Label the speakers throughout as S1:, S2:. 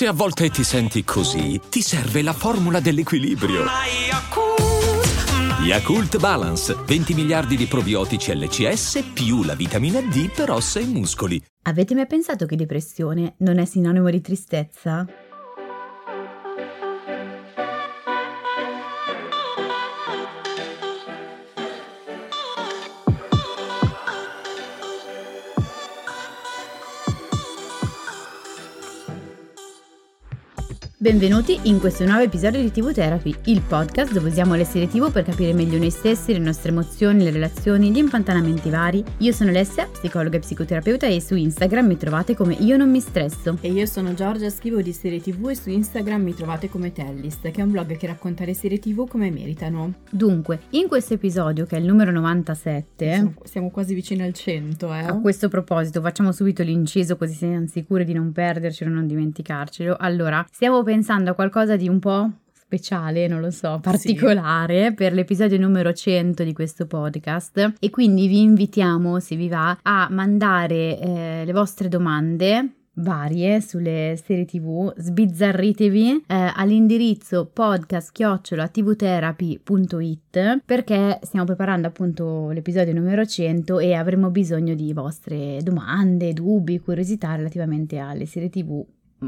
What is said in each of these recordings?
S1: Se a volte ti senti così, ti serve la formula dell'equilibrio. Yakult Balance, 20 miliardi di probiotici LCS più la vitamina D per ossa e muscoli.
S2: Avete mai pensato che depressione non è sinonimo di tristezza? Benvenuti in questo nuovo episodio di TV Therapy, il podcast dove usiamo le serie TV per capire meglio noi stessi, le nostre emozioni, le relazioni, gli impantanamenti vari. Io sono Alessia, psicologa e psicoterapeuta e su Instagram mi trovate come Io non mi stresso.
S3: E io sono Giorgia, scrivo di serie TV e su Instagram mi trovate come Tellist, che è un blog che racconta le serie TV come meritano.
S2: Dunque, in questo episodio, che è il numero 97,
S3: siamo, siamo quasi vicini al 100, eh.
S2: A questo proposito, facciamo subito l'inciso così siamo sicuri di non perdercelo, non dimenticarcelo. Allora, stiamo pensando a qualcosa di un po' speciale, non lo so, particolare sì. per l'episodio numero 100 di questo podcast. E quindi vi invitiamo, se vi va, a mandare eh, le vostre domande varie sulle serie tv sbizzarritevi eh, all'indirizzo podcast tvtherapy.it perché stiamo preparando appunto l'episodio numero 100 e avremo bisogno di vostre domande, dubbi, curiosità relativamente alle serie tv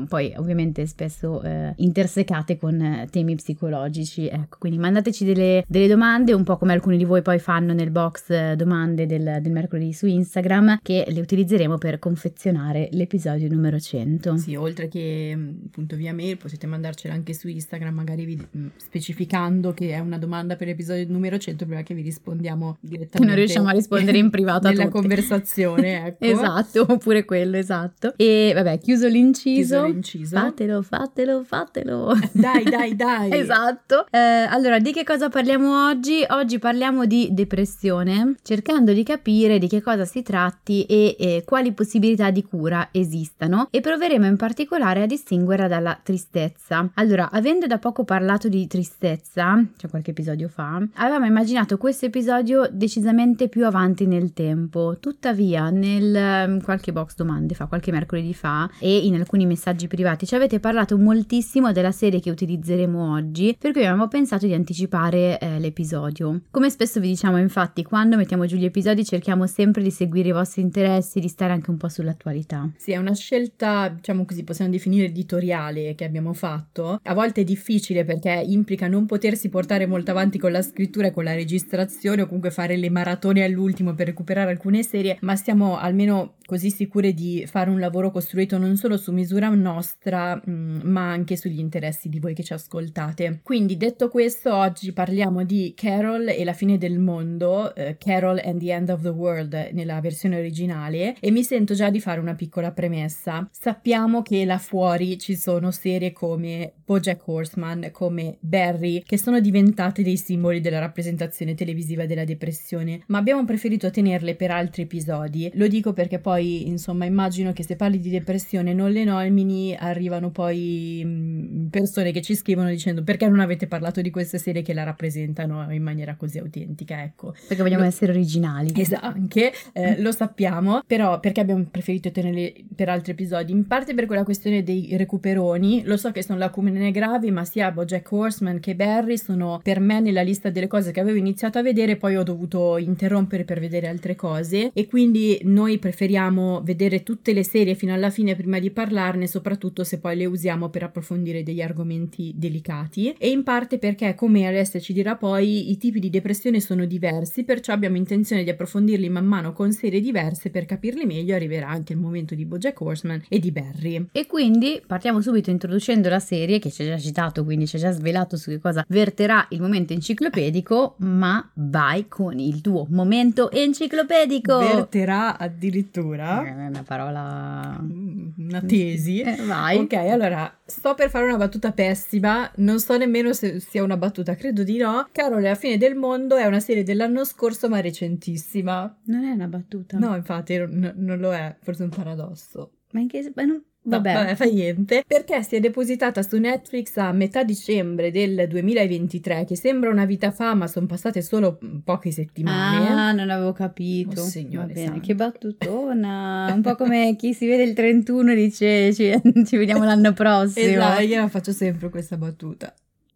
S2: poi ovviamente spesso eh, intersecate con eh, temi psicologici. Ecco, quindi mandateci delle, delle, domande, un po' come alcuni di voi poi fanno nel box eh, domande del, del, mercoledì su Instagram, che le utilizzeremo per confezionare l'episodio numero 100.
S3: Sì, oltre che mm, appunto via mail potete mandarcela anche su Instagram, magari vi, mm, specificando che è una domanda per l'episodio numero 100 prima che vi rispondiamo direttamente.
S2: Non riusciamo a rispondere in privato
S3: nella conversazione, ecco.
S2: esatto, oppure quello, esatto. E vabbè, chiuso l'inciso.
S3: Chiuso inciso.
S2: Fatelo, fatelo, fatelo.
S3: Dai, dai, dai.
S2: esatto. Eh, allora, di che cosa parliamo oggi? Oggi parliamo di depressione, cercando di capire di che cosa si tratti e eh, quali possibilità di cura esistano e proveremo in particolare a distinguerla dalla tristezza. Allora, avendo da poco parlato di tristezza, cioè qualche episodio fa, avevamo immaginato questo episodio decisamente più avanti nel tempo. Tuttavia, nel qualche box domande fa, qualche mercoledì fa e in alcuni messaggi messaggi privati ci avete parlato moltissimo della serie che utilizzeremo oggi, per cui abbiamo pensato di anticipare eh, l'episodio. Come spesso vi diciamo, infatti, quando mettiamo giù gli episodi cerchiamo sempre di seguire i vostri interessi, di stare anche un po' sull'attualità.
S3: Sì, è una scelta, diciamo così, possiamo definire editoriale che abbiamo fatto. A volte è difficile perché implica non potersi portare molto avanti con la scrittura e con la registrazione o comunque fare le maratone all'ultimo per recuperare alcune serie, ma stiamo almeno così sicure di fare un lavoro costruito non solo su misura nostra, mh, mm, ma anche sugli interessi di voi che ci ascoltate. Quindi, detto questo, oggi parliamo di Carol e la fine del mondo, eh, Carol and the End of the World nella versione originale, e mi sento già di fare una piccola premessa. Sappiamo che là fuori ci sono serie come Bojack Horseman, come Barry, che sono diventate dei simboli della rappresentazione televisiva della depressione, ma abbiamo preferito tenerle per altri episodi. Lo dico perché poi poi insomma immagino che se parli di depressione non le nomini arrivano poi mh, persone che ci scrivono dicendo perché non avete parlato di queste serie che la rappresentano in maniera così autentica? Ecco.
S2: Perché vogliamo lo, essere originali.
S3: Esatto anche eh, lo sappiamo però perché abbiamo preferito tenerle per altri episodi? In parte per quella questione dei recuperoni. Lo so che sono lacune gravi ma sia Bojack Horseman che Barry sono per me nella lista delle cose che avevo iniziato a vedere poi ho dovuto interrompere per vedere altre cose. E quindi noi preferiamo dobbiamo vedere tutte le serie fino alla fine prima di parlarne, soprattutto se poi le usiamo per approfondire degli argomenti delicati e in parte perché, come Alessia ci dirà poi, i tipi di depressione sono diversi, perciò abbiamo intenzione di approfondirli man mano con serie diverse per capirli meglio, arriverà anche il momento di Bojack Horseman e di Barry.
S2: E quindi partiamo subito introducendo la serie che ci ha già citato, quindi ci ha già svelato su che cosa verterà il momento enciclopedico, ma vai con il tuo momento enciclopedico.
S3: Verterà addirittura
S2: parola. È una parola.
S3: Mm, una tesi.
S2: Eh, vai.
S3: Ok, allora sto per fare una battuta pessima. Non so nemmeno se sia una battuta, credo di no. Carole, la fine del mondo è una serie dell'anno scorso, ma recentissima.
S2: Non è una battuta.
S3: No, infatti, non, non lo è. Forse è un paradosso.
S2: Ma in che. Ma non... Vabbè.
S3: No, vabbè, fa niente. Perché si è depositata su Netflix a metà dicembre del 2023, che sembra una vita fa, ma sono passate solo poche settimane.
S2: Ah, non avevo capito.
S3: Oh, signore
S2: Va bene,
S3: santo.
S2: che battutona. Un po' come chi si vede il 31 e dice ci, ci vediamo l'anno prossimo.
S3: Esatto, io la faccio sempre questa battuta.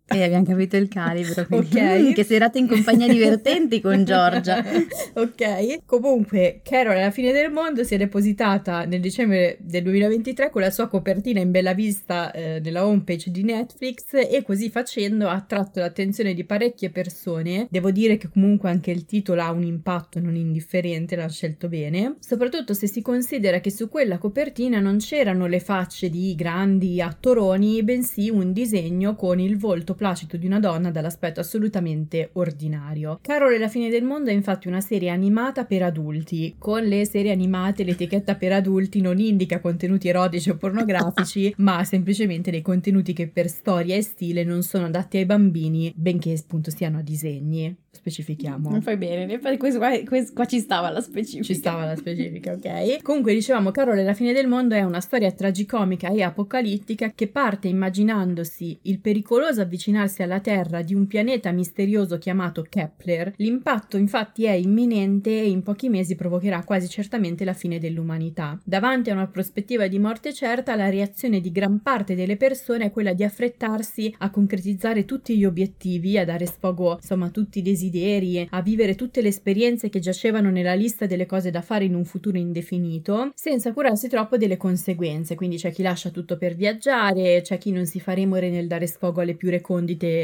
S2: E abbiamo capito il calibro. quindi-
S3: Ok.
S2: Mm, che serate in compagnia divertenti con Giorgia.
S3: ok. Comunque, Carol alla fine del mondo si è depositata nel dicembre del 2023 con la sua copertina in bella vista eh, nella homepage di Netflix e così facendo ha attratto l'attenzione di parecchie persone. Devo dire che comunque anche il titolo ha un impatto non indifferente, l'ha scelto bene. Soprattutto se si considera che su quella copertina non c'erano le facce di grandi attoroni, bensì un disegno con il volto placido di una donna dall'aspetto assolutamente ordinario. Carol e la fine del mondo è infatti una serie animata per adulti. Con le serie animate l'etichetta per adulti non indica contenuti erotici o pornografici, ma semplicemente dei contenuti che per storia e stile non sono adatti ai bambini, benché appunto siano a disegni. Specifichiamo.
S2: Non fai bene, infatti questo qua, questo qua ci stava la specifica.
S3: Ci stava la specifica, ok? Comunque dicevamo Carole la fine del mondo è una storia tragicomica e apocalittica che parte immaginandosi il pericoloso avvicinarsi alla Terra di un pianeta misterioso chiamato Kepler. L'impatto infatti è imminente e in pochi mesi provocherà quasi certamente la fine dell'umanità. Davanti a una prospettiva di morte certa, la reazione di gran parte delle persone è quella di affrettarsi a concretizzare tutti gli obiettivi, a dare sfogo insomma a tutti i desideri, a vivere tutte le esperienze che giacevano nella lista delle cose da fare in un futuro indefinito, senza curarsi troppo delle conseguenze. Quindi c'è chi lascia tutto per viaggiare, c'è chi non si fa remore nel dare sfogo alle più recondite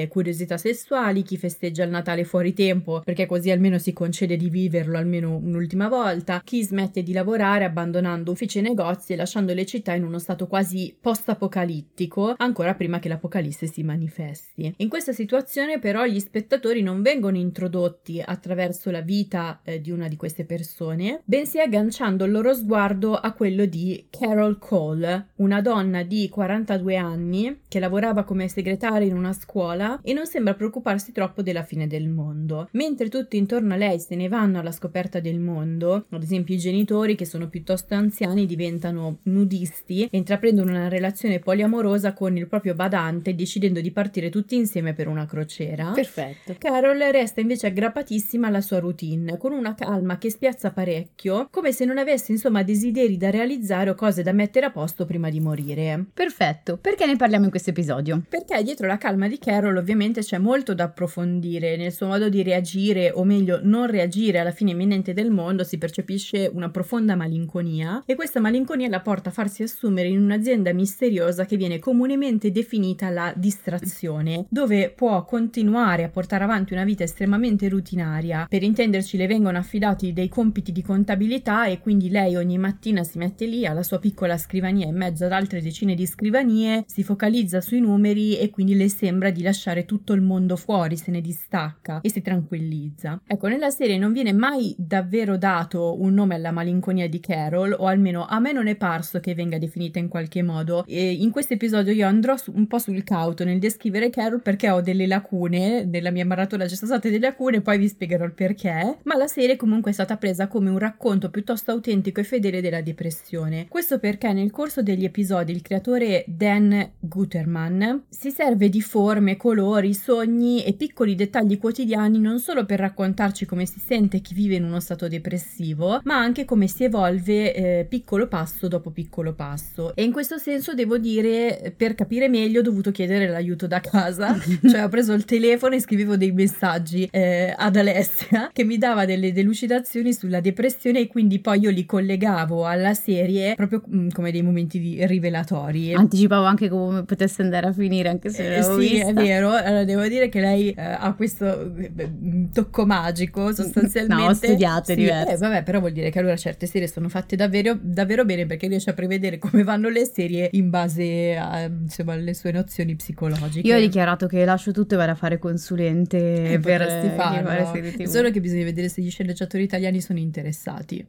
S3: curiosità sessuali, chi festeggia il Natale fuori tempo perché così almeno si concede di viverlo almeno un'ultima volta, chi smette di lavorare abbandonando uffici e negozi e lasciando le città in uno stato quasi post-apocalittico, ancora prima che l'apocalisse si manifesti. In questa situazione però gli spettatori non vengono introdotti attraverso la vita eh, di una di queste persone, bensì agganciando il loro sguardo a quello di Carol Cole, una donna di 42 anni che lavorava come segretaria in una scuola e non sembra preoccuparsi troppo della fine del mondo. Mentre tutti intorno a lei se ne vanno alla scoperta del mondo, ad esempio i genitori che sono piuttosto anziani diventano nudisti e intraprendono una relazione poliamorosa con il proprio badante decidendo di partire tutti insieme per una crociera.
S2: Perfetto.
S3: Carol resta invece aggrappatissima alla sua routine, con una calma che spiazza parecchio, come se non avesse insomma desideri da realizzare o cose da mettere a posto prima di morire.
S2: Perfetto. Perché ne parliamo in questo episodio?
S3: Perché dietro la calma di Carol ovviamente c'è molto da approfondire, nel suo modo di reagire, o meglio non reagire alla fine imminente del mondo si percepisce una profonda malinconia e questa malinconia la porta a farsi assumere in un'azienda misteriosa che viene comunemente definita la distrazione, dove può continuare a portare avanti una vita estremamente rutinaria. Per intenderci le vengono affidati dei compiti di contabilità e quindi lei ogni mattina si mette lì alla sua piccola scrivania in mezzo ad altre decine di scrivanie, si focalizza sui numeri e quindi le sembra di lasciare tutto il mondo fuori, se ne distacca e si tranquillizza. Ecco, nella serie non viene mai davvero dato un nome alla malinconia di Carol, o almeno a me non è parso che venga definita in qualche modo. E in questo episodio io andrò su- un po' sul cauto nel descrivere Carol perché ho delle lacune, nella mia maratona ci sono state delle lacune, poi vi spiegherò il perché, ma la serie comunque è stata presa come un racconto piuttosto autentico e fedele della depressione. Questo perché nel corso degli episodi il creatore Dan Guterman si serve di forme, colori, sogni e piccoli dettagli quotidiani non solo per raccontarci come si sente chi vive in uno stato depressivo, ma anche come si evolve eh, piccolo passo dopo piccolo passo. E in questo senso devo dire, per capire meglio ho dovuto chiedere l'aiuto da casa, cioè ho preso il telefono e scrivevo dei messaggi eh, ad Alessia che mi dava delle delucidazioni sulla depressione e quindi poi io li collegavo alla serie proprio mm, come dei momenti di rivelatori.
S2: Anticipavo anche come potesse andare a finire, anche se
S3: Eh,
S2: l'avevo
S3: sì, è vero. Allora, devo dire che lei eh, ha questo eh, beh, tocco magico sostanzialmente.
S2: No, ho studiato,
S3: Sì,
S2: diverso.
S3: eh, vabbè, però vuol dire che allora certe serie sono fatte davvero, davvero bene perché riesce a prevedere come vanno le serie in base a, insomma, alle sue nozioni psicologiche.
S2: Io ho dichiarato che lascio tutto e vado a fare consulente
S3: Eh,
S2: per eh,
S3: farlo.
S2: fare.
S3: Solo che bisogna vedere se gli sceneggiatori italiani sono interessati.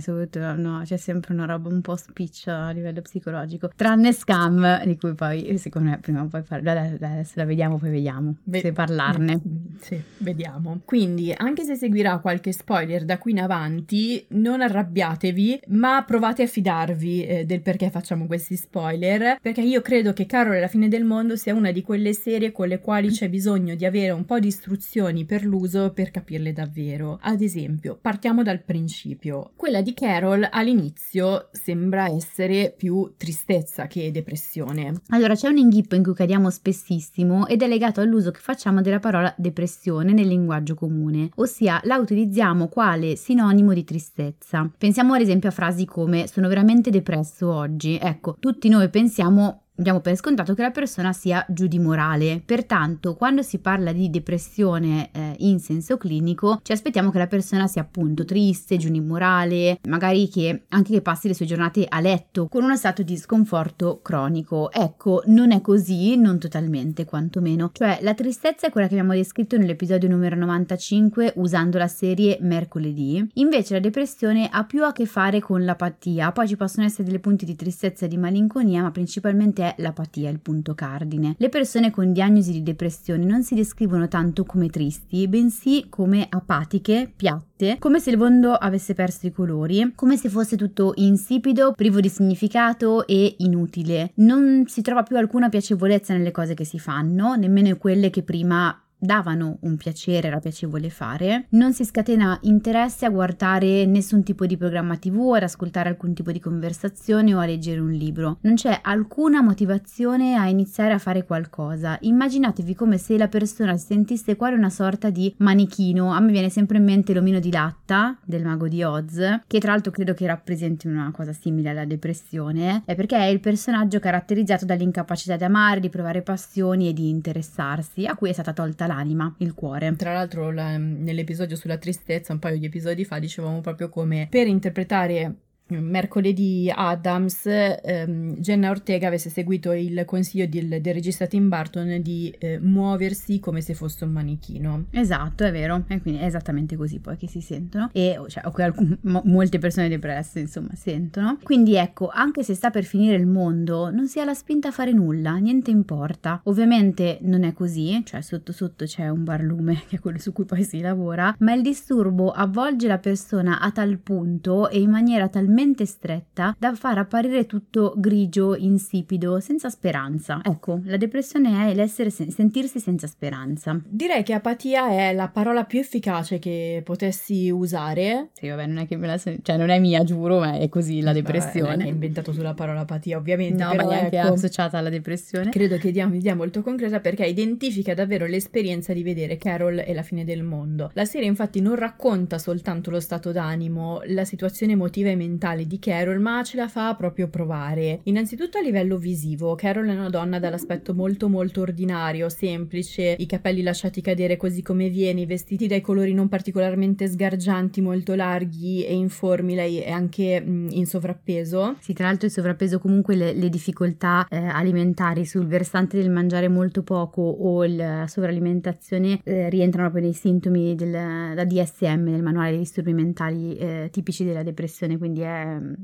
S2: Soprattutto no, c'è sempre una roba un po' spiccia a livello psicologico, tranne Scam, di cui poi secondo me prima o poi parliamo, adesso la vediamo, poi vediamo Ve- se parlarne.
S3: Sì, vediamo. Quindi, anche se seguirà qualche spoiler da qui in avanti, non arrabbiatevi, ma provate a fidarvi eh, del perché facciamo questi spoiler, perché io credo che Carol e la fine del mondo sia una di quelle serie con le quali c'è bisogno di avere un po' di istruzioni per l'uso per capirle davvero. Ad esempio, partiamo dal principio. Quella di Carol all'inizio sembra essere più tristezza che depressione.
S2: Allora, c'è un inghippo in cui cadiamo spessissimo ed è legato all'uso che facciamo della parola depressione nel linguaggio comune, ossia la utilizziamo quale sinonimo di tristezza. Pensiamo ad esempio a frasi come sono veramente depresso oggi. Ecco, tutti noi pensiamo diamo per scontato che la persona sia giù di morale. Pertanto, quando si parla di depressione eh, in senso clinico, ci aspettiamo che la persona sia appunto triste, giù di morale, magari che anche che passi le sue giornate a letto con uno stato di sconforto cronico. Ecco, non è così, non totalmente quantomeno. Cioè, la tristezza è quella che abbiamo descritto nell'episodio numero 95 usando la serie mercoledì. Invece la depressione ha più a che fare con l'apatia. Poi ci possono essere delle punti di tristezza e di malinconia, ma principalmente è l'apatia il punto cardine. Le persone con diagnosi di depressione non si descrivono tanto come tristi, bensì come apatiche, piatte, come se il mondo avesse perso i colori, come se fosse tutto insipido, privo di significato e inutile. Non si trova più alcuna piacevolezza nelle cose che si fanno, nemmeno quelle che prima davano un piacere, era piacevole fare, non si scatena interesse a guardare nessun tipo di programma TV, ad ascoltare alcun tipo di conversazione o a leggere un libro. Non c'è alcuna motivazione a iniziare a fare qualcosa. Immaginatevi come se la persona si sentisse quale una sorta di manichino. A me viene sempre in mente l'omino di latta del mago di Oz, che tra l'altro credo che rappresenti una cosa simile alla depressione, è perché è il personaggio caratterizzato dall'incapacità di amare, di provare passioni e di interessarsi, a cui è stata tolta l'anima, il cuore.
S3: Tra l'altro la, nell'episodio sulla tristezza, un paio di episodi fa, dicevamo proprio come per interpretare mercoledì Adams, ehm, Jenna Ortega avesse seguito il consiglio del, del regista Tim Burton di eh, muoversi come se fosse un manichino.
S2: Esatto, è vero, e quindi è esattamente così poi che si sentono e cioè, alcun, mo, molte persone depresse insomma sentono. Quindi ecco, anche se sta per finire il mondo, non si ha la spinta a fare nulla, niente importa. Ovviamente non è così, cioè sotto sotto c'è un barlume che è quello su cui poi si lavora, ma il disturbo avvolge la persona a tal punto e in maniera talmente talmente stretta da far apparire tutto grigio, insipido, senza speranza. Ecco, la depressione è l'essere sen- sentirsi senza speranza.
S3: Direi che apatia è la parola più efficace che potessi usare.
S2: Sì, vabbè, non è che me la sen- cioè non è mia, giuro, ma è così la depressione.
S3: Non è inventato sulla parola apatia, ovviamente,
S2: no,
S3: però
S2: ma neanche
S3: ecco,
S2: associata alla depressione.
S3: Credo che dia un'idea molto concreta perché identifica davvero l'esperienza di vedere Carol e la fine del mondo. La serie infatti non racconta soltanto lo stato d'animo, la situazione emotiva e mentale mentale di Carol, ma ce la fa proprio provare. Innanzitutto a livello visivo, Carol è una donna dall'aspetto molto molto ordinario, semplice, i capelli lasciati cadere così come viene, i vestiti dai colori non particolarmente sgargianti, molto larghi e informi, lei è anche mh, mm, in sovrappeso.
S2: Sì, tra l'altro il sovrappeso comunque le, le difficoltà eh, alimentari sul versante del mangiare molto poco o la sovralimentazione eh, rientrano proprio nei sintomi del, da DSM, del manuale dei disturbi mentali eh, tipici della depressione, quindi è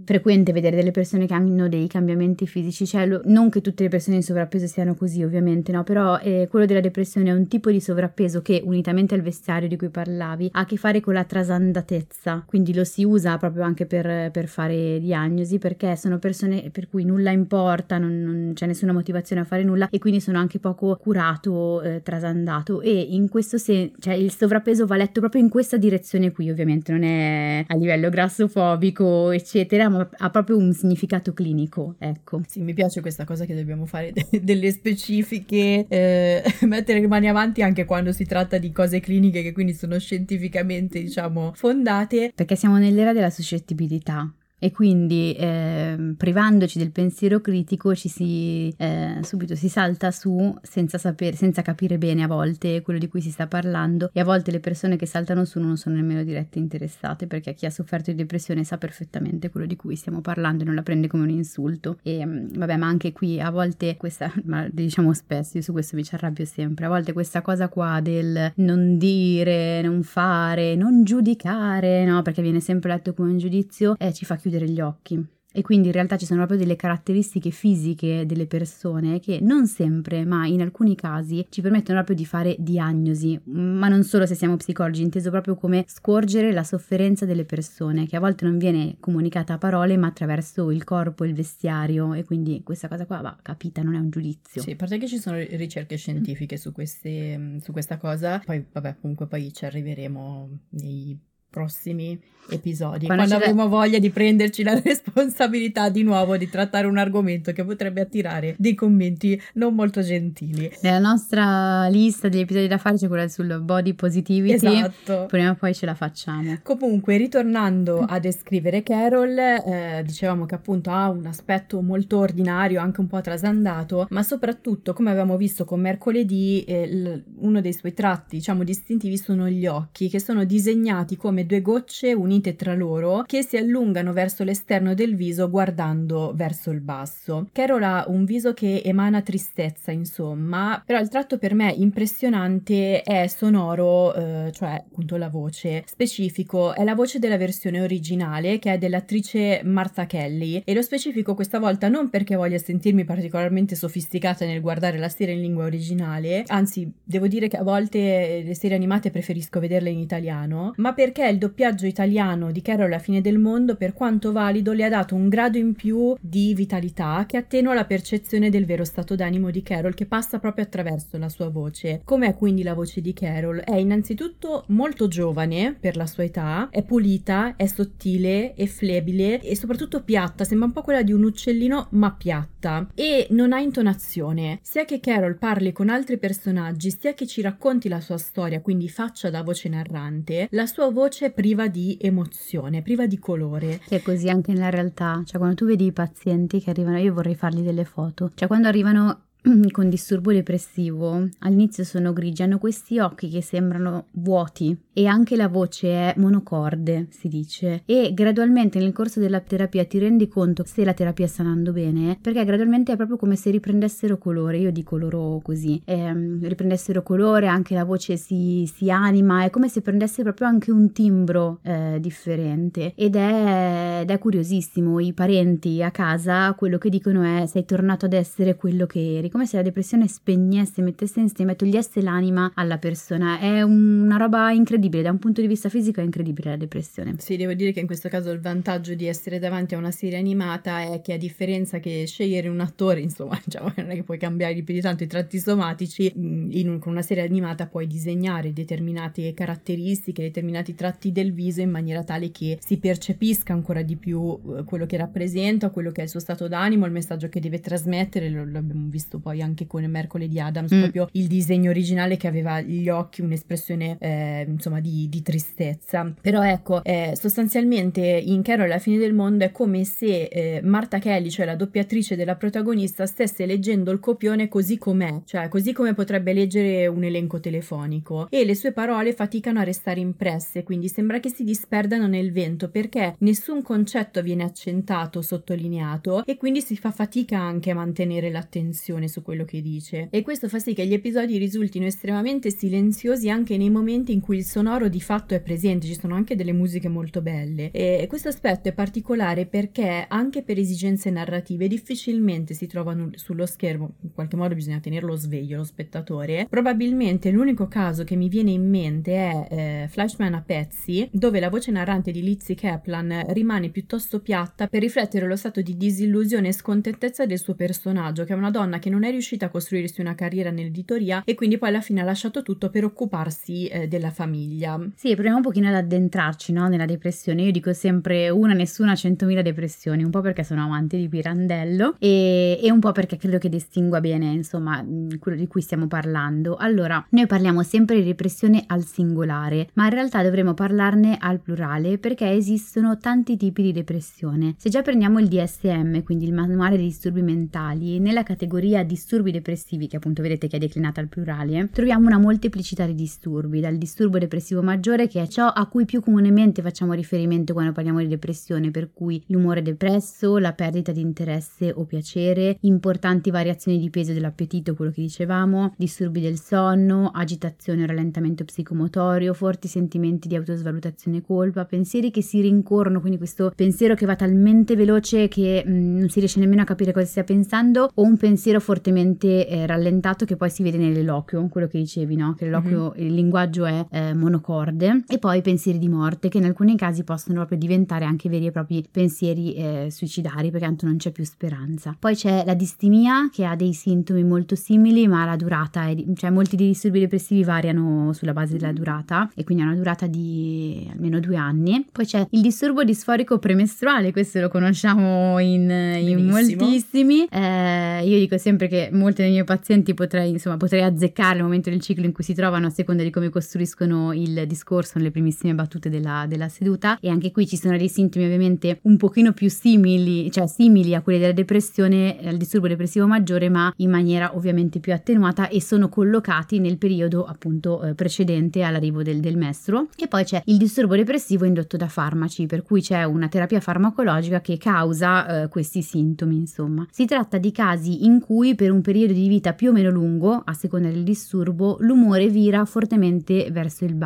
S2: frequente vedere delle persone che hanno dei cambiamenti fisici, cioè lo, non che tutte le persone in sovrappeso siano così ovviamente, no, però eh, quello della depressione è un tipo di sovrappeso che unitamente al vestiario di cui parlavi ha a che fare con la trasandatezza, quindi lo si usa proprio anche per, per fare diagnosi perché sono persone per cui nulla importa, non, non, c'è nessuna motivazione a fare nulla e quindi sono anche poco curato, eh, trasandato. E in questo senso, cioè il sovrappeso va letto proprio in questa direzione qui ovviamente, non è a livello grassofobico eccetera, ma ha proprio un significato clinico, ecco.
S3: Sì, mi piace questa cosa che dobbiamo fare de- delle specifiche, eh, mettere le mani avanti anche quando si tratta di cose cliniche che quindi sono scientificamente, diciamo, fondate.
S2: Perché siamo nell'era della suscettibilità e quindi eh, privandoci del pensiero critico ci si eh, subito si salta su senza sapere, senza capire bene a volte quello di cui si sta parlando. E a volte le persone che saltano su non sono nemmeno dirette interessate perché chi ha sofferto di depressione sa perfettamente quello di cui stiamo parlando e non la prende come un insulto. E mm, vabbè ma anche qui a volte questa ma diciamo spesso io su questo mi ci arrabbio sempre a volte questa cosa qua del non dire non fare non giudicare no perché viene sempre letto come un giudizio eh, ci fa chiudere gli occhi. E quindi in realtà ci sono proprio delle caratteristiche fisiche delle persone che non sempre, ma in alcuni casi ci permettono proprio di fare diagnosi, ma non solo se siamo psicologi, inteso proprio come scorgere la sofferenza delle persone, che a volte non viene comunicata a parole, ma attraverso il corpo, il vestiario. E quindi questa cosa qua va capita, non è un giudizio.
S3: Sì, a parte che ci sono ricerche scientifiche su, queste, su questa cosa, poi vabbè, comunque poi ci arriveremo nei prossimi episodi, quando, quando avremo voglia di prenderci la responsabilità di nuovo di trattare un argomento che potrebbe attirare dei commenti non molto gentili.
S2: Nella nostra lista degli episodi da fare c'è quella sul body positivity.
S3: Esatto.
S2: Prima o poi ce la facciamo.
S3: Comunque, ritornando a descrivere Carol, eh, dicevamo che appunto ha un aspetto molto ordinario, anche un po' trasandato, ma soprattutto, come abbiamo visto con mercoledì, eh, l- uno dei suoi tratti, diciamo, distintivi sono gli occhi, che sono disegnati come due gocce unite tra loro che si allungano verso l'esterno del viso guardando verso il basso. Carol ha un viso che emana tristezza, insomma, però il tratto per me impressionante è sonoro, eh, cioè appunto la voce. Specifico è la voce della versione originale che è dell'attrice Martha Kelly e lo specifico questa volta non perché voglia sentirmi particolarmente sofisticata nel guardare la serie in lingua originale, anzi devo dire che a volte le serie animate preferisco vederle in italiano, ma perché il doppiaggio italiano di Carol alla fine del mondo, per quanto valido, le ha dato un grado in più di vitalità che attenua la percezione del vero stato d'animo di Carol che passa proprio attraverso la sua voce. Com'è quindi la voce di Carol? È innanzitutto molto giovane per la sua età, è pulita, è sottile, è flebile e soprattutto piatta, sembra un po' quella di un uccellino ma piatta e non ha intonazione. Sia che Carol parli con altri personaggi, sia che ci racconti la sua storia, quindi faccia da voce narrante, la sua voce priva di emozione, priva di colore.
S2: Che è così anche nella realtà, cioè quando tu vedi i pazienti che arrivano, io vorrei fargli delle foto, cioè quando arrivano con disturbo depressivo all'inizio sono grigi, hanno questi occhi che sembrano vuoti e anche la voce è monocorde, si dice. E gradualmente nel corso della terapia ti rendi conto se la terapia sta andando bene, perché gradualmente è proprio come se riprendessero colore, io dico loro così, ehm, riprendessero colore, anche la voce si, si, anima, è come se prendesse proprio anche un timbro eh, differente ed è, ed è curiosissimo. I parenti a casa quello che dicono è sei tornato ad essere quello che eri come se la depressione spegnesse, mettesse insieme, togliesse l'anima alla persona. È una roba incredibile, da un punto di vista fisico è incredibile la depressione.
S3: Sì, devo dire che in questo caso il vantaggio di essere davanti a una serie animata è che a differenza che scegliere un attore, insomma, diciamo, non è che puoi cambiare più di tanto i tratti somatici, mm, in un, con una serie animata puoi disegnare determinate caratteristiche, determinati tratti del viso in maniera tale che si percepisca ancora di più eh, quello che rappresenta, quello che è il suo stato d'animo, il messaggio che deve trasmettere, lo, lo abbiamo visto poi anche con Mercoledì Adams, mm. proprio il disegno originale che aveva gli occhi un'espressione eh, insomma di, di, tristezza. Però ecco, eh, sostanzialmente in Carol alla fine del mondo è come se eh, Marta Kelly, cioè la doppiatrice della protagonista, stesse leggendo il copione così com'è, cioè così come potrebbe leggere un elenco telefonico e le sue parole faticano a restare impresse, quindi sembra che si disperdano nel vento perché nessun concetto viene accentato, sottolineato e quindi si fa fatica anche a mantenere l'attenzione su quello che dice e questo fa sì che gli episodi risultino estremamente silenziosi anche nei momenti in cui il sonoro di fatto è presente, ci sono anche delle musiche molto belle e questo aspetto è particolare perché anche per esigenze narrative difficilmente si trovano sullo schermo, in qualche modo bisogna tenerlo sveglio lo spettatore. Probabilmente l'unico caso che mi viene in mente è eh, Flashman a pezzi, dove la voce narrante di Lizzie Kaplan rimane piuttosto piatta per riflettere lo stato di disillusione e scontentezza del suo personaggio, che è una donna che non è riuscita a costruirsi una carriera nell'editoria e quindi poi alla fine ha lasciato tutto per occuparsi eh, della famiglia consiglia.
S2: Sì, proviamo un pochino ad addentrarci no, nella depressione. Io dico sempre una, nessuna, centomila depressioni, un po' perché sono amante di Pirandello e, e un po' perché credo che distingua bene, insomma, quello di cui stiamo parlando. Allora, noi parliamo sempre di depressione al singolare, ma in realtà dovremmo parlarne al plurale perché esistono tanti tipi di depressione. Se già prendiamo il DSM, quindi il manuale dei disturbi mentali, nella categoria disturbi depressivi, che appunto vedete che è declinata al plurale, troviamo una molteplicità di disturbi, dal disturbo depressivo maggiore che è ciò a cui più comunemente facciamo riferimento quando parliamo di depressione, per cui l'umore depresso, la perdita di interesse o piacere, importanti variazioni di peso dell'appetito, quello che dicevamo, disturbi del sonno, agitazione o rallentamento psicomotorio, forti sentimenti di autosvalutazione e colpa, pensieri che si rincorrono, quindi questo pensiero che va talmente veloce che mh, mm, non si riesce nemmeno a capire cosa stia pensando, o un pensiero fortemente eh, rallentato che poi si vede nell'eloquio, quello che dicevi, no? Che l'eloquio, mm-hmm. il linguaggio è eh, monocorde, e poi pensieri di morte che in alcuni casi possono proprio diventare anche veri e propri pensieri eh, suicidari perché tanto non c'è più speranza. Poi c'è la distimia che ha dei sintomi molto simili, ma la durata è, cioè molti dei disturbi depressivi variano sulla base della durata e quindi ha una durata di almeno due anni. Poi c'è il disturbo disforico premestruale, questo lo conosciamo in, in moltissimi. Eh, io dico sempre che molti dei miei pazienti potrei, insomma, potrei azzeccare il momento del ciclo in cui si trovano a seconda di come costruiscono il discorso nelle primissime battute della, della seduta e anche qui ci sono dei sintomi ovviamente un pochino più simili, cioè simili a quelli della depressione, al disturbo depressivo maggiore, ma in maniera ovviamente più attenuata e sono collocati nel periodo appunto eh, precedente all'arrivo del, del mestro. E poi c'è il disturbo depressivo indotto da farmaci, per cui c'è una terapia farmacologica che causa eh, questi sintomi, insomma. Si tratta di casi in cui per un periodo di vita più o meno lungo, a seconda del disturbo, l'umore vira fortemente verso il basso,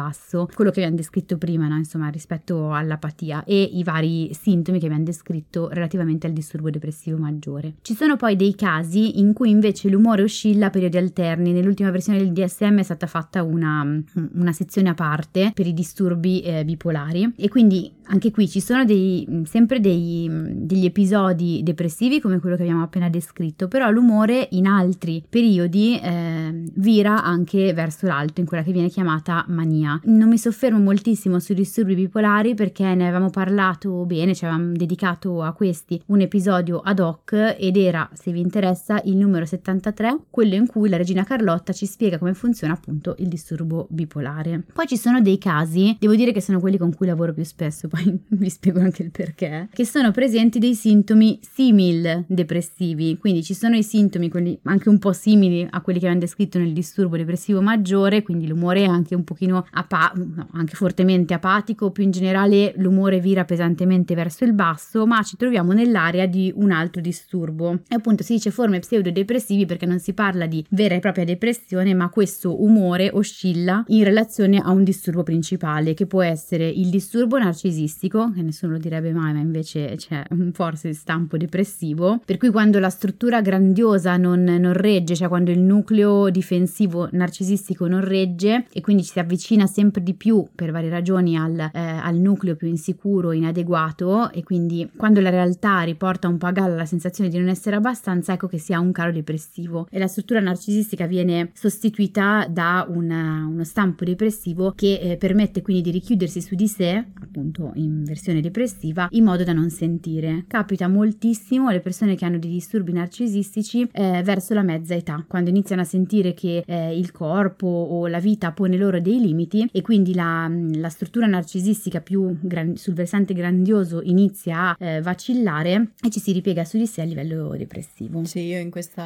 S2: quello che abbiamo descritto prima, no? insomma, rispetto all'apatia e i vari sintomi che abbiamo descritto relativamente al disturbo depressivo maggiore. Ci sono poi dei casi in cui invece l'umore oscilla a periodi alterni. Nell'ultima versione del DSM è stata fatta una, una sezione a parte per i disturbi eh, bipolari e quindi anche qui ci sono dei, sempre dei, degli episodi depressivi come quello che abbiamo appena descritto, però l'umore in altri periodi eh, vira anche verso l'alto, in quella che viene chiamata mania. Non mi soffermo moltissimo sui disturbi bipolari perché ne avevamo parlato bene, ci avevamo dedicato a questi un episodio ad hoc ed era, se vi interessa, il numero 73, quello in cui la regina Carlotta ci spiega come funziona appunto il disturbo bipolare. Poi ci sono dei casi, devo dire che sono quelli con cui lavoro più spesso, poi vi spiego anche il perché, che sono presenti dei sintomi simil depressivi, quindi ci sono i sintomi, quelli anche un po' simili a quelli che abbiamo descritto nel disturbo depressivo maggiore, quindi l'umore anche un pochino apa- no, anche fortemente apatico, più in generale l'umore vira pesantemente verso il basso, ma ci troviamo nell'area di un altro disturbo. E appunto si dice forme pseudodepressivi perché non si parla di vera e propria depressione, ma questo umore oscilla in relazione a un disturbo principale, che può essere il disturbo narcisistico, che nessuno lo direbbe mai, ma invece c'è forse stampo depressivo, per cui quando la struttura grandiosa non, non regge, cioè quando il nucleo difensivo narcisistico non regge e quindi ci si avvicina sempre di più per varie ragioni al, eh, al nucleo più insicuro, inadeguato e quindi quando la realtà riporta un po' a galla la sensazione di non essere abbastanza, ecco che si ha un calo depressivo e la struttura narcisistica viene sostituita da una, uno stampo depressivo che eh, permette quindi di richiudersi su di sé, appunto in versione depressiva, in modo da non sentire. Capita moltissimo alle persone che hanno dei disturbi narcisistici eh, verso la mezza età, quando iniziano a sentire che eh, il corpo o la vita pone loro dei limiti e quindi la, la struttura narcisistica più gran- sul versante grandioso inizia a eh, vacillare e ci si ripiega su di sé a livello depressivo.
S3: Sì, io in questo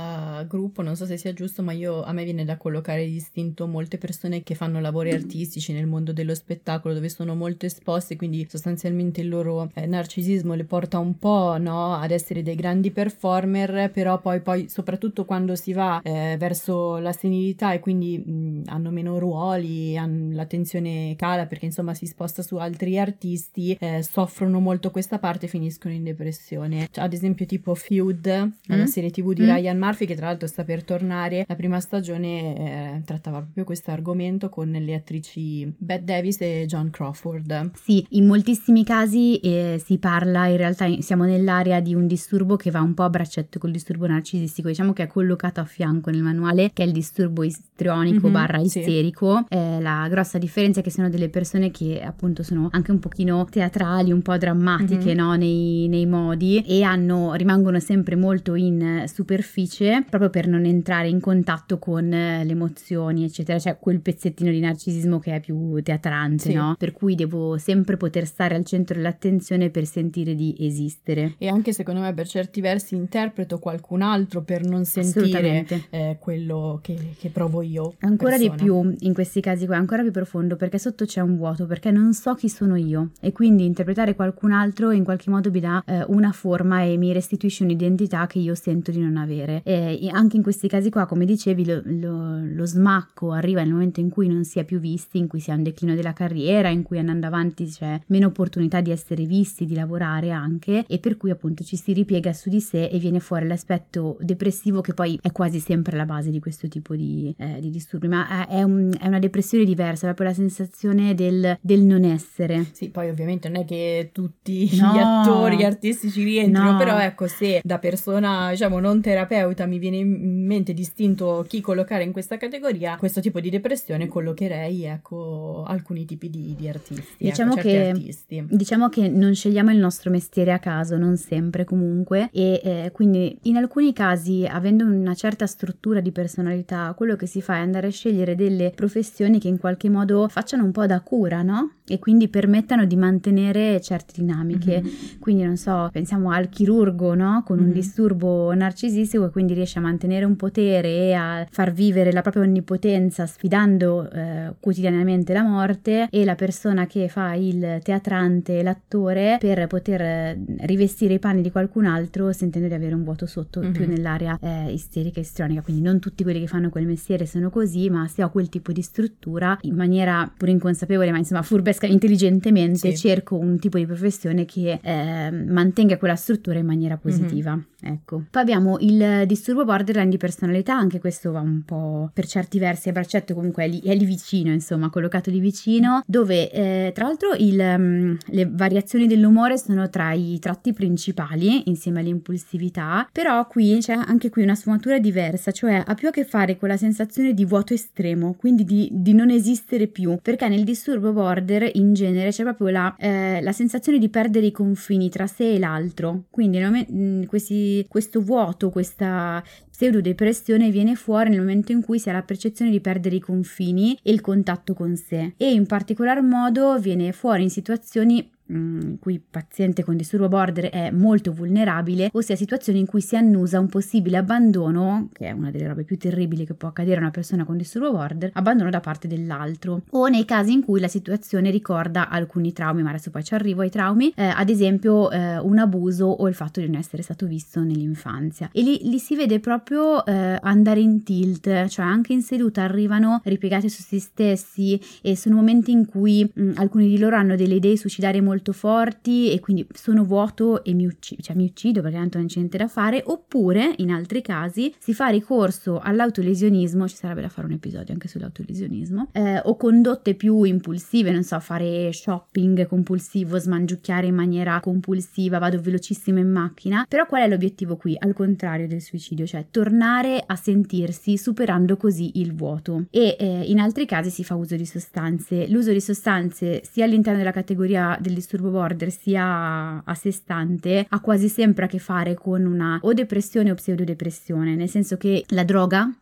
S3: gruppo non so se sia giusto, ma io, a me viene da collocare distinto molte persone che fanno lavori artistici nel mondo dello spettacolo dove sono molto esposte, quindi sostanzialmente il loro eh, narcisismo le porta un po' no, ad essere dei grandi performer, però poi, poi soprattutto quando si va eh, verso la senilità e quindi mh, hanno meno ruoli, hanno, l'attenzione cala perché insomma si sposta su altri artisti, eh, soffrono molto questa parte e finiscono in depressione. Cioè, ad esempio tipo Feud, mm. la serie tv di mm. Ryan Murphy che tra l'altro sta per tornare, la prima stagione eh, trattava proprio questo argomento con le attrici Bette Davis e John Crawford.
S2: Sì, in moltissimi casi eh, si parla, in realtà siamo nell'area di un disturbo che va un po' a braccetto col disturbo narcisistico, diciamo che è collocato a fianco nel manuale, che è il disturbo istrionico mm-hmm, barra isterico. Sì. Eh, la grossa grossa differenza è che sono delle persone che appunto sono anche un pochino teatrali, un po' drammatiche mm-hmm. no? nei, nei, modi e hanno, rimangono sempre molto in superficie proprio per non entrare in contatto con le emozioni eccetera, cioè quel pezzettino di narcisismo che è più teatrante, sì. no? Per cui devo sempre poter stare al centro dell'attenzione per sentire di esistere.
S3: E anche secondo me per certi versi interpreto qualcun altro per non sentire eh, quello che, che, provo io.
S2: Ancora persona. di più in questi casi qua, ancora più profondo perché sotto c'è un vuoto, perché non so chi sono io. E quindi interpretare qualcun altro in qualche modo mi dà eh, una forma e mi restituisce un'identità che io sento di non avere. E anche in questi casi qua, come dicevi, lo, lo, lo smacco. Arriva nel momento in cui non si è più visti, in cui si ha un declino della carriera, in cui andando avanti c'è meno opportunità di essere visti, di lavorare anche. E per cui appunto ci si ripiega su di sé e viene fuori l'aspetto depressivo che poi è quasi sempre la base di questo tipo di, eh, di disturbi, ma è, un, è, una depressione diversa, proprio la sensazione del, del, non essere.
S3: Sì, poi ovviamente non è che tutti no. gli attori artistici rientrano, no. però ecco se da persona diciamo non terapeuta mi viene in mente distinto chi collocare in questa categoria, questo tipo di depressione collocherei ecco alcuni tipi di, di artisti. Ecco,
S2: diciamo,
S3: ecco,
S2: che,
S3: artisti.
S2: diciamo che non scegliamo il nostro mestiere a caso, non sempre comunque, e eh, quindi in alcuni casi, avendo una certa struttura di personalità, quello che si fa è andare a scegliere delle professioni che in qualche modo facciano un po' da cura, no? E quindi permettano di mantenere certe dinamiche. Mm-hmm. Quindi, non so, pensiamo al chirurgo, no? Con mm-hmm. un disturbo narcisistico e quindi riesce a mantenere un potere e a far vivere la propria onnipotenza sfidando eh, quotidianamente la morte e la persona che fa il teatrante, l'attore, per poter eh, rivestire i panni di qualcun altro sentendo di avere un vuoto sotto mm-hmm. più nell'area eh, isterica e istronica. Quindi non tutti quelli che fanno quel mestiere sono così, ma se ho quel tipo di struttura, in maniera pur inconsapevole, ma insomma furbesca intelligentemente, sì. cerco un tipo di professione che eh, mantenga quella struttura in maniera positiva. Mm-hmm. Ecco. Poi abbiamo il disturbo borderline di personalità, anche questo va un po' per certi versi a braccetto, comunque è lì, è lì vicino, insomma, collocato lì vicino, dove eh, tra l'altro il, um, le variazioni dell'umore sono tra i tratti principali insieme all'impulsività, però qui c'è anche qui una sfumatura diversa, cioè ha più a che fare con la sensazione di vuoto estremo, quindi di, di non esistere più, perché nel disturbo border in genere c'è proprio la, eh, la sensazione di perdere i confini tra sé e l'altro, quindi mh, questi questo vuoto, questa pseudodepressione viene fuori nel momento in cui si ha la percezione di perdere i confini e il contatto con sé. E in particolar modo viene fuori in situazioni in cui il paziente con disturbo border è molto vulnerabile, ossia situazioni in cui si annusa un possibile abbandono, che è una delle robe più terribili che può accadere a una persona con disturbo border, abbandono da parte dell'altro, o nei casi in cui la situazione ricorda alcuni traumi, ma adesso poi ci arrivo ai traumi, eh, ad esempio eh, un abuso o il fatto di non essere stato visto nell'infanzia. E lì, lì si vede proprio eh, andare in tilt, cioè anche in seduta arrivano ripiegati su se stessi e sono momenti in cui mh, alcuni di loro hanno delle idee suicidarie molto molto forti e quindi sono vuoto e mi, ucc- cioè, mi uccido perché tanto non c'è niente da fare, oppure in altri casi si fa ricorso all'autolesionismo, ci sarebbe da fare un episodio anche sull'autolesionismo, eh, o condotte più impulsive, non so, fare shopping compulsivo, smangiucchiare in maniera compulsiva, vado velocissimo in macchina, però qual è l'obiettivo qui? Al contrario del suicidio, cioè tornare a sentirsi superando così il vuoto. E eh, in altri casi si fa uso di sostanze. L'uso di sostanze sia all'interno della categoria del disturbo disturbo border sia a sé stante ha quasi sempre a che fare con una o depressione o pseudodepressione, nel senso che la droga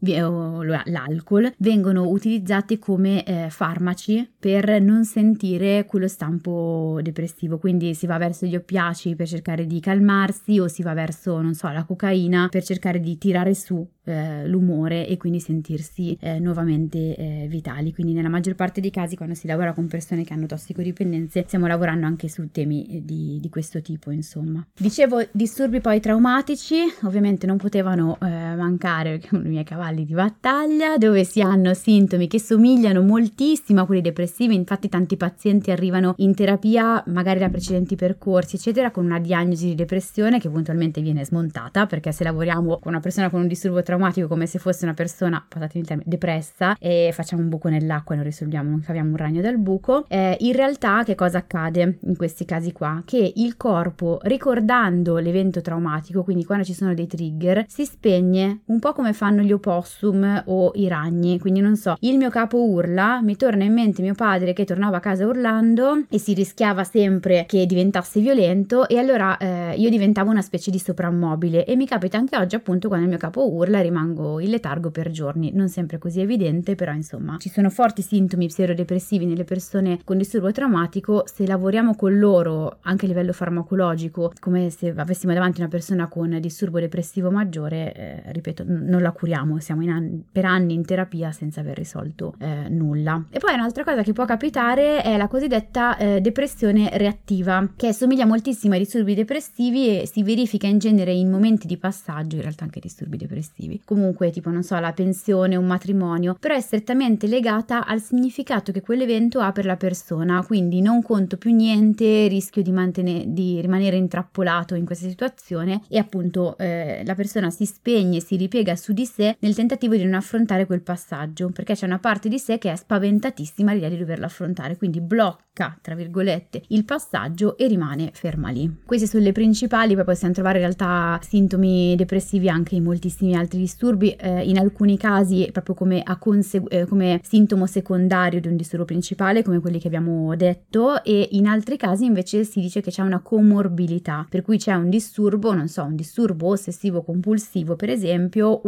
S2: l'alcol vengono utilizzati come eh, farmaci per non sentire quello stampo depressivo quindi si va verso gli oppiaci per cercare di calmarsi o si va verso non so la cocaina per cercare di tirare su eh, l'umore e quindi sentirsi eh, nuovamente eh, vitali. Quindi nella maggior parte dei casi quando si lavora con persone che hanno tossicodipendenze stiamo lavorando anche su temi eh, di, di questo tipo, insomma. Dicevo disturbi poi traumatici, ovviamente non potevano eh, mancare perché dei miei cavalli di battaglia, dove si hanno sintomi che somigliano moltissimo a quelli depressivi, infatti tanti pazienti arrivano in terapia magari da precedenti percorsi, eccetera, con una diagnosi di depressione che puntualmente viene smontata, perché se lavoriamo con una persona con un disturbo traumatico come se fosse una persona, passate il termine, depressa e facciamo un buco nell'acqua e non risolviamo, non caviamo un ragno dal buco. Eh, in realtà che cosa accade in questi casi qua? Che il corpo ricordando l'evento traumatico, quindi quando ci sono dei trigger, si spegne un po' come fa fanno gli opossum o i ragni. Quindi non so, il mio capo urla, mi torna in mente mio padre che tornava a casa urlando e si rischiava sempre che diventasse violento e allora eh, io diventavo una specie di soprammobile e mi capita anche oggi appunto quando il mio capo urla rimango in letargo per giorni, non sempre così evidente, però insomma ci sono forti sintomi pseudodepressivi nelle persone con disturbo traumatico, se lavoriamo con loro anche a livello farmacologico, come se avessimo davanti una persona con disturbo depressivo maggiore, eh, ripeto, non la curiamo, siamo an- per anni in terapia senza aver risolto eh, nulla. E poi un'altra cosa che può capitare è la cosiddetta eh, depressione reattiva, che somiglia moltissimo ai disturbi depressivi e si verifica in genere in momenti di passaggio, in realtà anche disturbi depressivi. Comunque, tipo, non so, la pensione, un matrimonio, però è strettamente legata al significato che quell'evento ha per la persona, quindi non conto più niente, rischio di, mantene- di rimanere intrappolato in questa situazione e appunto eh, la persona si spegne, si ripiega su di sé nel tentativo di non affrontare quel passaggio, perché c'è una parte di sé che è spaventatissima l'idea di doverlo affrontare, quindi blocca, tra virgolette, il passaggio e rimane ferma lì. Queste sono le principali, poi possiamo trovare in realtà sintomi depressivi anche in moltissimi altri disturbi, eh, in alcuni casi proprio come, consegu- eh, come sintomo secondario di un disturbo principale, come quelli che abbiamo detto, e in altri casi invece si dice che c'è una comorbilità, per cui c'è un disturbo, non so, un disturbo ossessivo compulsivo per esempio,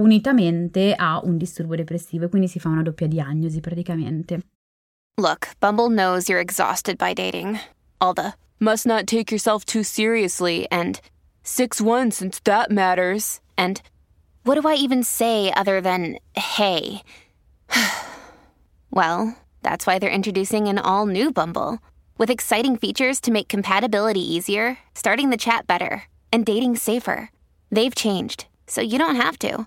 S2: un disturbo depressivo e quindi si fa una doppia diagnosi praticamente.
S4: Look, Bumble knows you're exhausted by dating. All the must not take yourself too seriously and 6 1 since that matters. And what do I even say other than hey? well, that's why they're introducing an all new Bumble with exciting features to make compatibility easier, starting the chat better, and dating safer. They've changed, so you don't have to.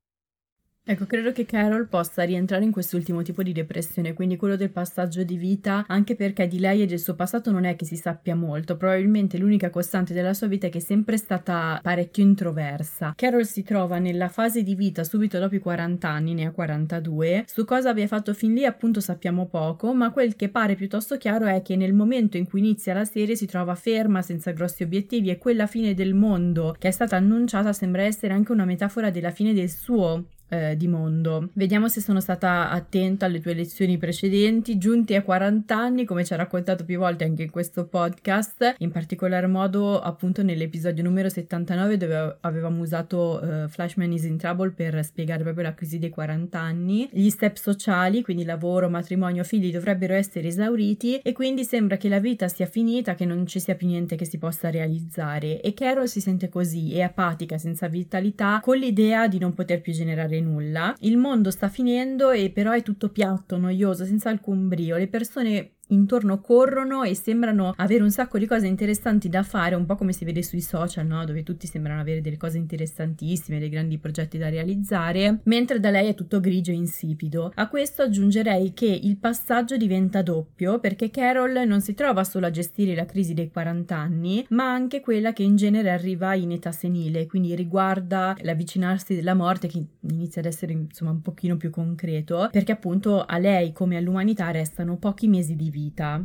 S3: Ecco, credo che Carol possa rientrare in quest'ultimo tipo di depressione, quindi quello del passaggio di vita, anche perché di lei e del suo passato non è che si sappia molto, probabilmente l'unica costante della sua vita è che è sempre stata parecchio introversa. Carol si trova nella fase di vita subito dopo i 40 anni, ne ha 42, su cosa abbia fatto fin lì appunto sappiamo poco, ma quel che pare piuttosto chiaro è che nel momento in cui inizia la serie si trova ferma, senza grossi obiettivi e quella fine del mondo che è stata annunciata sembra essere anche una metafora della fine del suo eh, di mondo. Vediamo se sono stata attenta alle tue lezioni precedenti, giunti a 40 anni, come ci ha raccontato più volte anche in questo podcast, in particolar modo appunto nell'episodio numero 79 dove avevamo usato uh, Flashman is in Trouble per spiegare proprio la crisi dei 40 anni. Gli step sociali, quindi lavoro, matrimonio, figli, dovrebbero essere esauriti e quindi sembra che la vita sia finita, che non ci sia più niente che si possa realizzare e Carol si sente così, è apatica, senza vitalità, con l'idea di non poter più generare nulla. Il mondo sta finendo e però è tutto piatto, noioso, senza alcun brio. Le persone intorno corrono e sembrano avere un sacco di cose interessanti da fare, un po' come si vede sui social, no? dove tutti sembrano avere delle cose interessantissime, dei grandi progetti da realizzare, mentre da lei è tutto grigio e insipido. A questo aggiungerei che il passaggio diventa doppio perché Carol non si trova solo a gestire la crisi dei 40 anni, ma anche quella che in genere arriva in età senile, quindi riguarda l'avvicinarsi della morte che inizia ad essere insomma un pochino più concreto, perché appunto a lei come all'umanità restano pochi mesi di vita.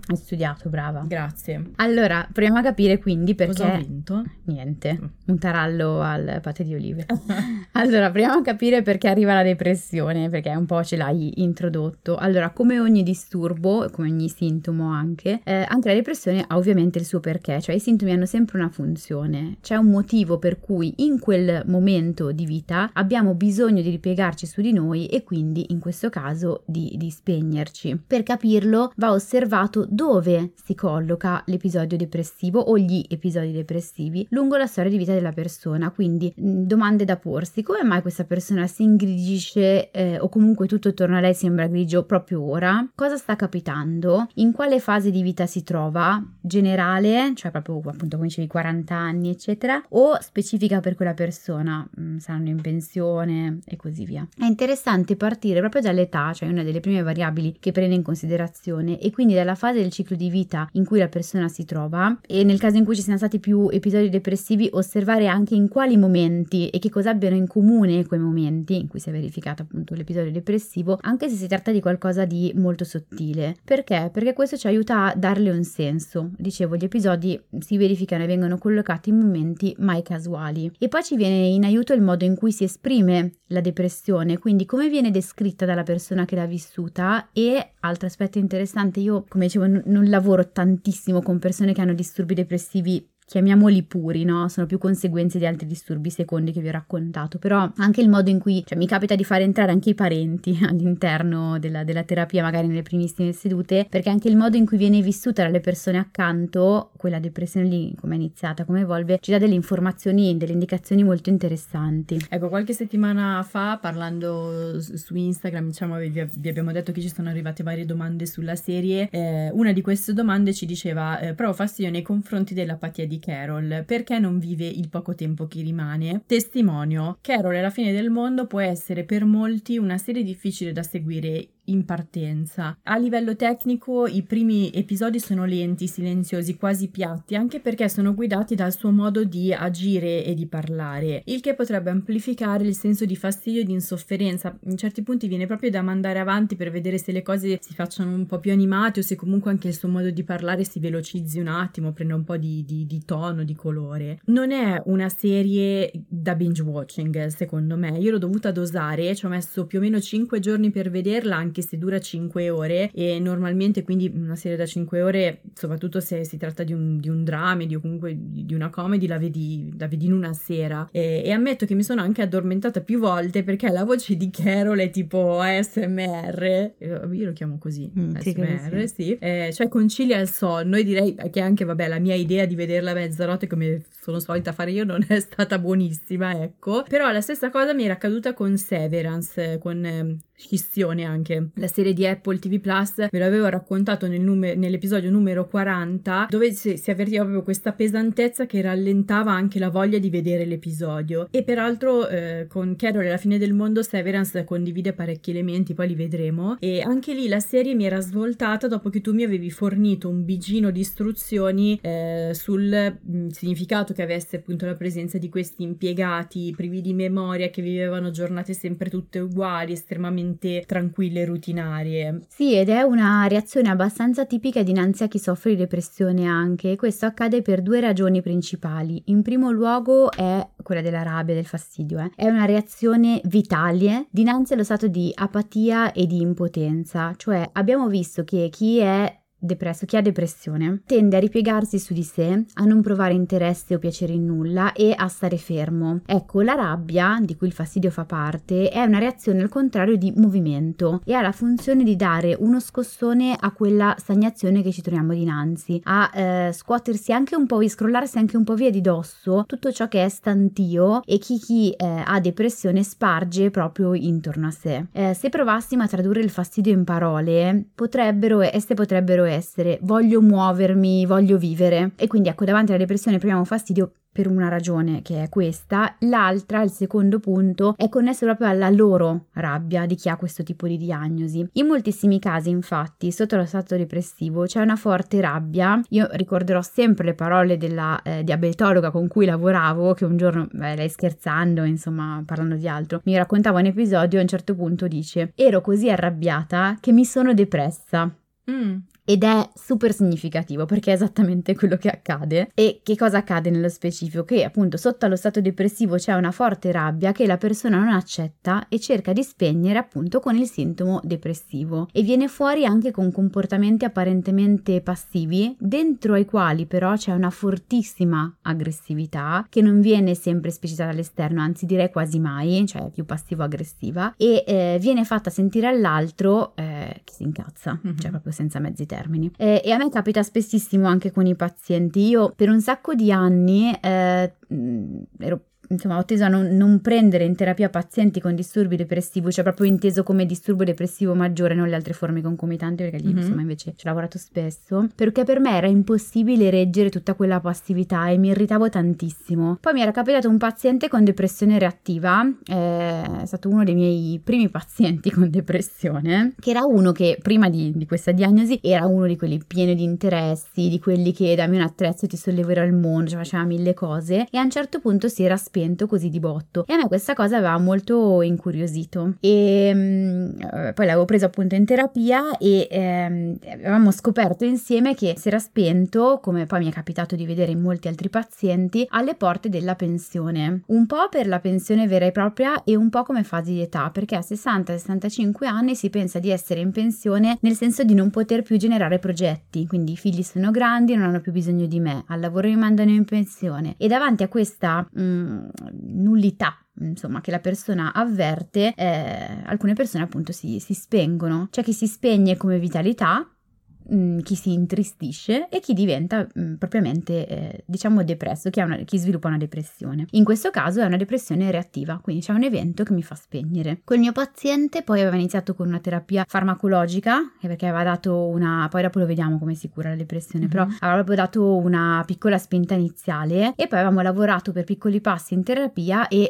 S2: Hai studiato, brava.
S3: Grazie.
S2: Allora, proviamo a capire quindi perché...
S3: Cosa ho vinto?
S2: Niente, un tarallo al pate di olive. allora, proviamo a capire perché arriva la depressione, perché un po' ce l'hai introdotto. Allora, come ogni disturbo, come ogni sintomo anche, eh, anche la depressione ha ovviamente il suo perché, cioè i sintomi hanno sempre una funzione. C'è un motivo per cui in quel momento di vita abbiamo bisogno di ripiegarci su di noi e quindi in questo caso di, di spegnerci. Per capirlo va osservato dove si colloca l'episodio depressivo o gli episodi depressivi lungo la storia di vita della persona, quindi mh, domande da porsi, come mai questa persona si ingrigisce eh, o comunque tutto attorno a lei sembra grigio proprio ora? Cosa sta capitando? In quale fase di vita si trova? Generale, cioè proprio appunto come dicevi 40 anni eccetera, o specifica per quella persona, mh, saranno in pensione e così via. È interessante partire proprio dall'età, cioè una delle prime variabili che prende in considerazione e quindi dalla fase del ciclo di vita in cui la persona si trova e nel caso in cui ci siano stati più episodi depressivi osservare anche in quali momenti e che cosa abbiano in comune quei momenti in cui si è verificato appunto l'episodio depressivo, anche se si tratta di qualcosa di molto sottile. Perché? Perché questo ci aiuta a darle un senso. Dicevo, gli episodi si verificano e vengono collocati in momenti mai casuali. E poi ci viene in aiuto il modo in cui si esprime la depressione, quindi come viene descritta dalla persona che l'ha vissuta e altro aspetto interessante, io come dicevo n- non lavoro tantissimo con persone che hanno disturbi depressivi chiamiamoli puri, no? Sono più conseguenze di altri disturbi secondi che vi ho raccontato, però anche il modo in cui, cioè mi capita di fare entrare anche i parenti all'interno della, della, terapia, magari nelle primissime sedute, perché anche il modo in cui viene vissuta dalle persone accanto, quella depressione lì, come è iniziata, come evolve, ci dà delle informazioni, delle indicazioni molto interessanti.
S3: Ecco, qualche settimana fa, parlando su Instagram, diciamo, vi, vi abbiamo detto che ci sono arrivate varie domande sulla serie, eh, una di queste domande ci diceva, eh, provo fastidio nei confronti dell'apatia di di Carol, perché non vive il poco tempo che rimane? Testimonio, Carol è la fine del mondo può essere per molti una serie difficile da seguire in partenza. A livello tecnico i primi episodi sono lenti, silenziosi, quasi piatti, anche perché sono guidati dal suo modo di agire e di parlare, il che potrebbe amplificare il senso di fastidio e di insofferenza. In certi punti viene proprio da mandare avanti per vedere se le cose si facciano un po' più animate o se comunque anche il suo modo di parlare si velocizzi un attimo, prenda un po' di, di, di tono, di colore. Non è una serie da binge watching, secondo me. Io l'ho dovuta dosare, ci ho messo più o meno 5 giorni per vederla, anche anche se dura 5 ore e normalmente quindi una serie da 5 ore, soprattutto se si tratta di un, di un dramedy o comunque di una comedy, la vedi, la vedi in una sera. E, e, ammetto che mi sono anche addormentata più volte perché la voce di Carol è tipo ASMR, io lo chiamo così, mm, ASMR, sì, sì. Eh, cioè concilia il sonno e direi che anche, vabbè, la mia idea di vederla a mezzanotte come sono solita fare io non è stata buonissima, ecco. Però la stessa cosa mi era accaduta con Severance, con eh, scissione anche. La serie di Apple TV Plus ve l'avevo raccontato nel numer- nell'episodio numero 40 dove si, si, avvertiva proprio questa pesantezza che rallentava anche la voglia di vedere l'episodio e peraltro eh, con Carol alla fine del mondo Severance condivide parecchi elementi poi li vedremo e anche lì la serie mi era svoltata dopo che tu mi avevi fornito un bigino di istruzioni eh, sul mh, mm, significato che avesse appunto la presenza di questi impiegati privi di memoria che vivevano giornate sempre tutte uguali estremamente estremamente tranquille e rutinarie.
S2: Sì, ed è una reazione abbastanza tipica dinanzi a chi soffre di depressione anche. Questo accade per due ragioni principali. In primo luogo è quella della rabbia, del fastidio. Eh. È una reazione vitale dinanzi allo stato di apatia e di impotenza. Cioè abbiamo visto che chi è depresso, chi ha depressione, tende a ripiegarsi su di sé, a non provare interesse o piacere in nulla e a stare fermo. Ecco, la rabbia, di cui il fastidio fa parte, è una reazione al contrario di movimento e ha la funzione di dare uno scossone a quella stagnazione che ci troviamo dinanzi, a eh, scuotersi anche un po', e scrollarsi anche un po' via di dosso tutto ciò che è stantio e chi, chi eh, ha depressione sparge proprio intorno a sé. Eh, se provassimo a tradurre il fastidio in parole, potrebbero, esse potrebbero essere voglio muovermi, voglio vivere. E quindi ecco, davanti alla depressione proviamo fastidio per una ragione che è questa, l'altra, il secondo punto, è connesso proprio alla loro rabbia di chi ha questo tipo di diagnosi. In moltissimi casi, infatti, sotto lo stato depressivo c'è una forte rabbia. Io ricorderò sempre le parole della eh, diabetologa con cui lavoravo, che un giorno, beh, lei scherzando, insomma, parlando di altro, mi raccontava un episodio a un certo punto dice: Ero così arrabbiata che mi sono depressa. Mm ed è super significativo perché è esattamente quello che accade. E che cosa accade nello specifico? Che appunto sotto allo stato depressivo c'è una forte rabbia che la persona non accetta e cerca di spegnere appunto con il sintomo depressivo e viene fuori anche con comportamenti apparentemente passivi dentro ai quali però c'è una fortissima aggressività che non viene sempre esplicitata all'esterno, anzi direi quasi mai, cioè più passivo-aggressiva e eh, viene fatta sentire all'altro eh, che si incazza, mm-hmm. cioè proprio senza mezzi termini termini. E, e, a me capita spessissimo anche con i pazienti. Io per un sacco di anni eh, ero insomma, ho teso a non, non, prendere in terapia pazienti con disturbi depressivi, cioè proprio inteso come disturbo depressivo maggiore, non le altre forme concomitanti, perché lì mm-hmm. insomma invece ci ho lavorato spesso, perché per me era impossibile reggere tutta quella passività e mi irritavo tantissimo. Poi mi era capitato un paziente con depressione reattiva, eh, è stato uno dei miei primi pazienti con depressione, che era uno che prima di, di questa diagnosi era uno di quelli pieni di interessi, di quelli che dammi un attrezzo ti solleverò il mondo, cioè faceva mille cose e a un certo punto si era spento così di botto. E a me questa cosa aveva molto incuriosito. E um, poi l'avevo preso appunto in terapia e um, avevamo scoperto insieme che si era spento, come poi mi è capitato di vedere in molti altri pazienti, alle porte della pensione, un po' per la pensione vera e propria e un po' come fase di età, perché a 60-65 anni si pensa di essere in pensione nel senso di non poter più generare progetti, quindi i figli sono grandi, non hanno più bisogno di me, al lavoro mi mandano in pensione. E davanti a questa mh, mm, nullità insomma che la persona avverte eh, alcune persone appunto si, si spengono. C'è chi si spegne come vitalità Mm, chi si intristisce e chi diventa mh, mm, propriamente, eh, diciamo, depresso, chi, una, chi, sviluppa una depressione. In questo caso è una depressione reattiva, quindi c'è un evento che mi fa spegnere. Col mio paziente poi aveva iniziato con una terapia farmacologica, perché aveva dato una, poi dopo lo vediamo come si cura la depressione, mm-hmm. però aveva proprio dato una piccola spinta iniziale e poi avevamo lavorato per piccoli passi in terapia e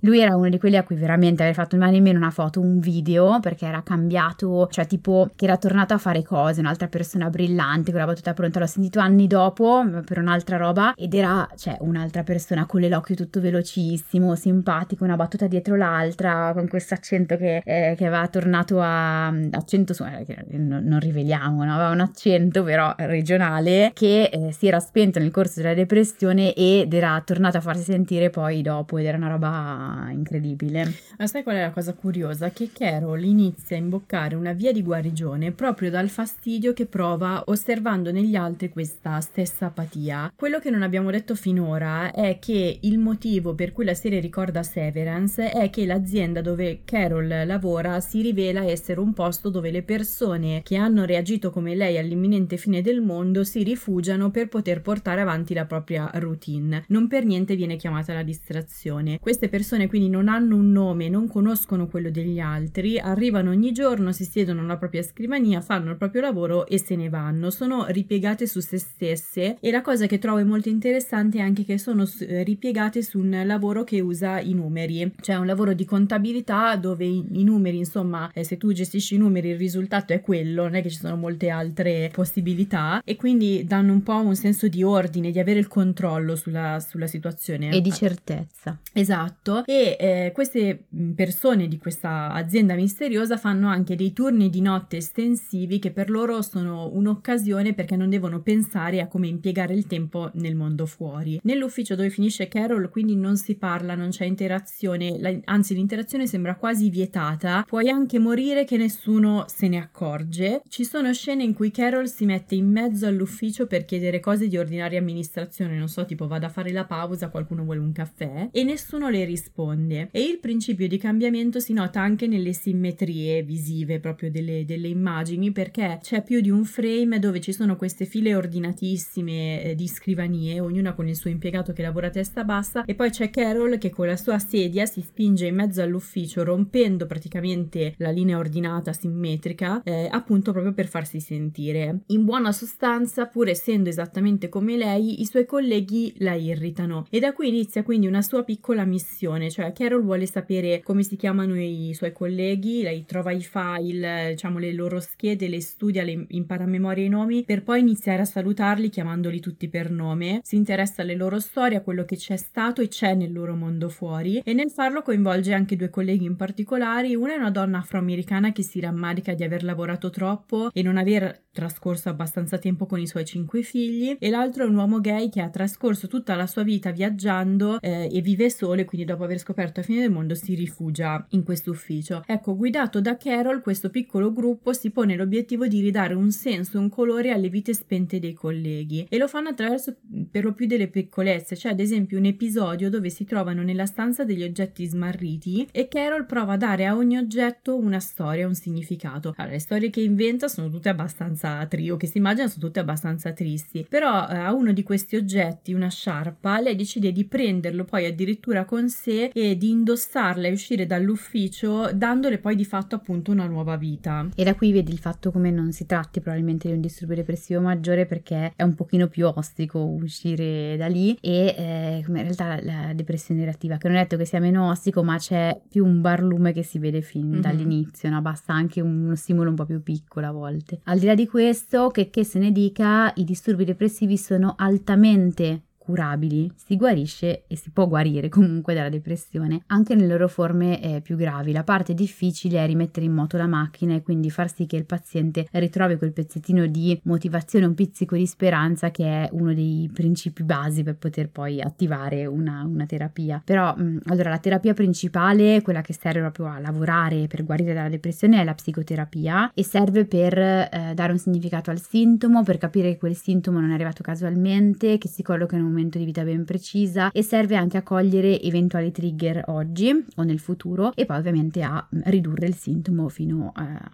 S2: lui era uno di quelli a cui veramente avrei fatto mai nemmeno una foto, un video, perché era cambiato, cioè tipo che era tornato a fare cose, un'altra persona brillante, con la battuta pronta. L'ho sentito anni dopo per un'altra roba ed era, cioè, un'altra persona con l'occhio tutto velocissimo, simpatico, una battuta dietro l'altra, con questo accento che, eh, che aveva tornato a... accento, eh, non, non riveliamo, no? aveva un accento però regionale che eh, si era spento nel corso della depressione ed era tornato a farsi sentire poi dopo ed era una roba incredibile.
S3: Ma sai qual è la cosa curiosa? Che Carol inizia a imboccare una via di guarigione proprio dal fastidio che prova osservando negli altri questa stessa apatia. Quello che non abbiamo detto finora è che il motivo per cui la serie ricorda Severance è che l'azienda dove Carol lavora si rivela essere un posto dove le persone che hanno reagito come lei all'imminente fine del mondo si rifugiano per poter portare avanti la propria routine. Non per niente viene chiamata la distrazione. Queste persone quindi non hanno un nome, non conoscono quello degli altri, arrivano ogni giorno, si siedono alla propria scrivania, fanno il proprio lavoro e se ne vanno. Sono ripiegate su se stesse e la cosa che trovo molto interessante è anche che sono eh, ripiegate su un lavoro che usa i numeri, cioè un lavoro di contabilità dove i, i numeri, insomma, eh, se tu gestisci i numeri il risultato è quello, non è che ci sono molte altre possibilità e quindi danno un po' un senso di ordine, di avere il controllo sulla, sulla situazione.
S2: E di certezza.
S3: Esatto tutto e eh, queste persone di questa azienda misteriosa fanno anche dei turni di notte estensivi che per loro sono un'occasione perché non devono pensare a come impiegare il tempo nel mondo fuori. Nell'ufficio dove finisce Carol quindi non si parla, non c'è interazione, la, anzi l'interazione sembra quasi vietata, puoi anche morire che nessuno se ne accorge. Ci sono scene in cui Carol si mette in mezzo all'ufficio per chiedere cose di ordinaria amministrazione, non so, tipo vado a fare la pausa, qualcuno vuole un caffè e nessuno le risponde risponde. E il principio di cambiamento si nota anche nelle simmetrie visive proprio delle, delle immagini perché c'è più di un frame dove ci sono queste file ordinatissime eh, di scrivanie, ognuna con il suo impiegato che lavora a testa bassa e poi c'è Carol che con la sua sedia si spinge in mezzo all'ufficio rompendo praticamente la linea ordinata simmetrica eh, appunto proprio per farsi sentire. In buona sostanza, pur essendo esattamente come lei, i suoi colleghi la irritano e da qui inizia quindi una sua piccola missione informazione, cioè Carol vuole sapere come si chiamano i suoi colleghi, lei trova i file, diciamo le loro schede, le studia, le impara a memoria i nomi, per poi iniziare a salutarli chiamandoli tutti per nome, si interessa alle loro storie, a quello che c'è stato e c'è nel loro mondo fuori. E nel farlo coinvolge anche due colleghi in particolari, una è una donna afroamericana che si rammarica di aver lavorato troppo e non aver trascorso abbastanza tempo con i suoi cinque figli. E l'altro è un uomo gay che ha trascorso tutta la sua vita viaggiando eh, e vive solo e quindi dopo aver aver scoperto la fine del mondo si rifugia in questo ufficio. Ecco, guidato da Carol, questo piccolo gruppo si pone l'obiettivo di ridare un senso, un colore alle vite spente dei colleghi e lo fanno attraverso per lo più delle piccolezze, cioè ad esempio un episodio dove si trovano nella stanza degli oggetti smarriti e Carol prova a dare a ogni oggetto una storia, un significato. Allora, le storie che inventa sono tutte abbastanza trio, che si immagina sono tutte abbastanza tristi, però eh, a uno di questi oggetti, una sciarpa, lei decide di prenderlo poi addirittura con sé e di indossarla e uscire dall'ufficio dandole poi di fatto appunto una nuova vita.
S2: E da qui vedi il fatto come non si tratti probabilmente di un disturbo depressivo maggiore perché è un pochino più ostico uscire da lì e eh, in realtà la, la, depressione reattiva che non è detto che sia meno ostico ma c'è più un barlume che si vede fin mm-hmm. dall'inizio, no? basta anche uno stimolo un po' più piccolo a volte. Al di là di questo, che, che se ne dica, i disturbi depressivi sono altamente curabili, si guarisce e si può guarire comunque dalla depressione anche nelle loro forme eh, più gravi. La parte difficile è rimettere in moto la macchina e quindi far sì che il paziente ritrovi quel pezzettino di motivazione, un pizzico di speranza che è uno dei principi basi per poter poi attivare una, una terapia. Però mh, allora la terapia principale, quella che serve proprio a lavorare per guarire dalla depressione è la psicoterapia e serve per eh, dare un significato al sintomo, per capire che quel sintomo non è arrivato casualmente, che si colloca in un momento di vita ben precisa e serve anche a cogliere eventuali trigger oggi o nel futuro e poi ovviamente a mm, ridurre il sintomo fino a,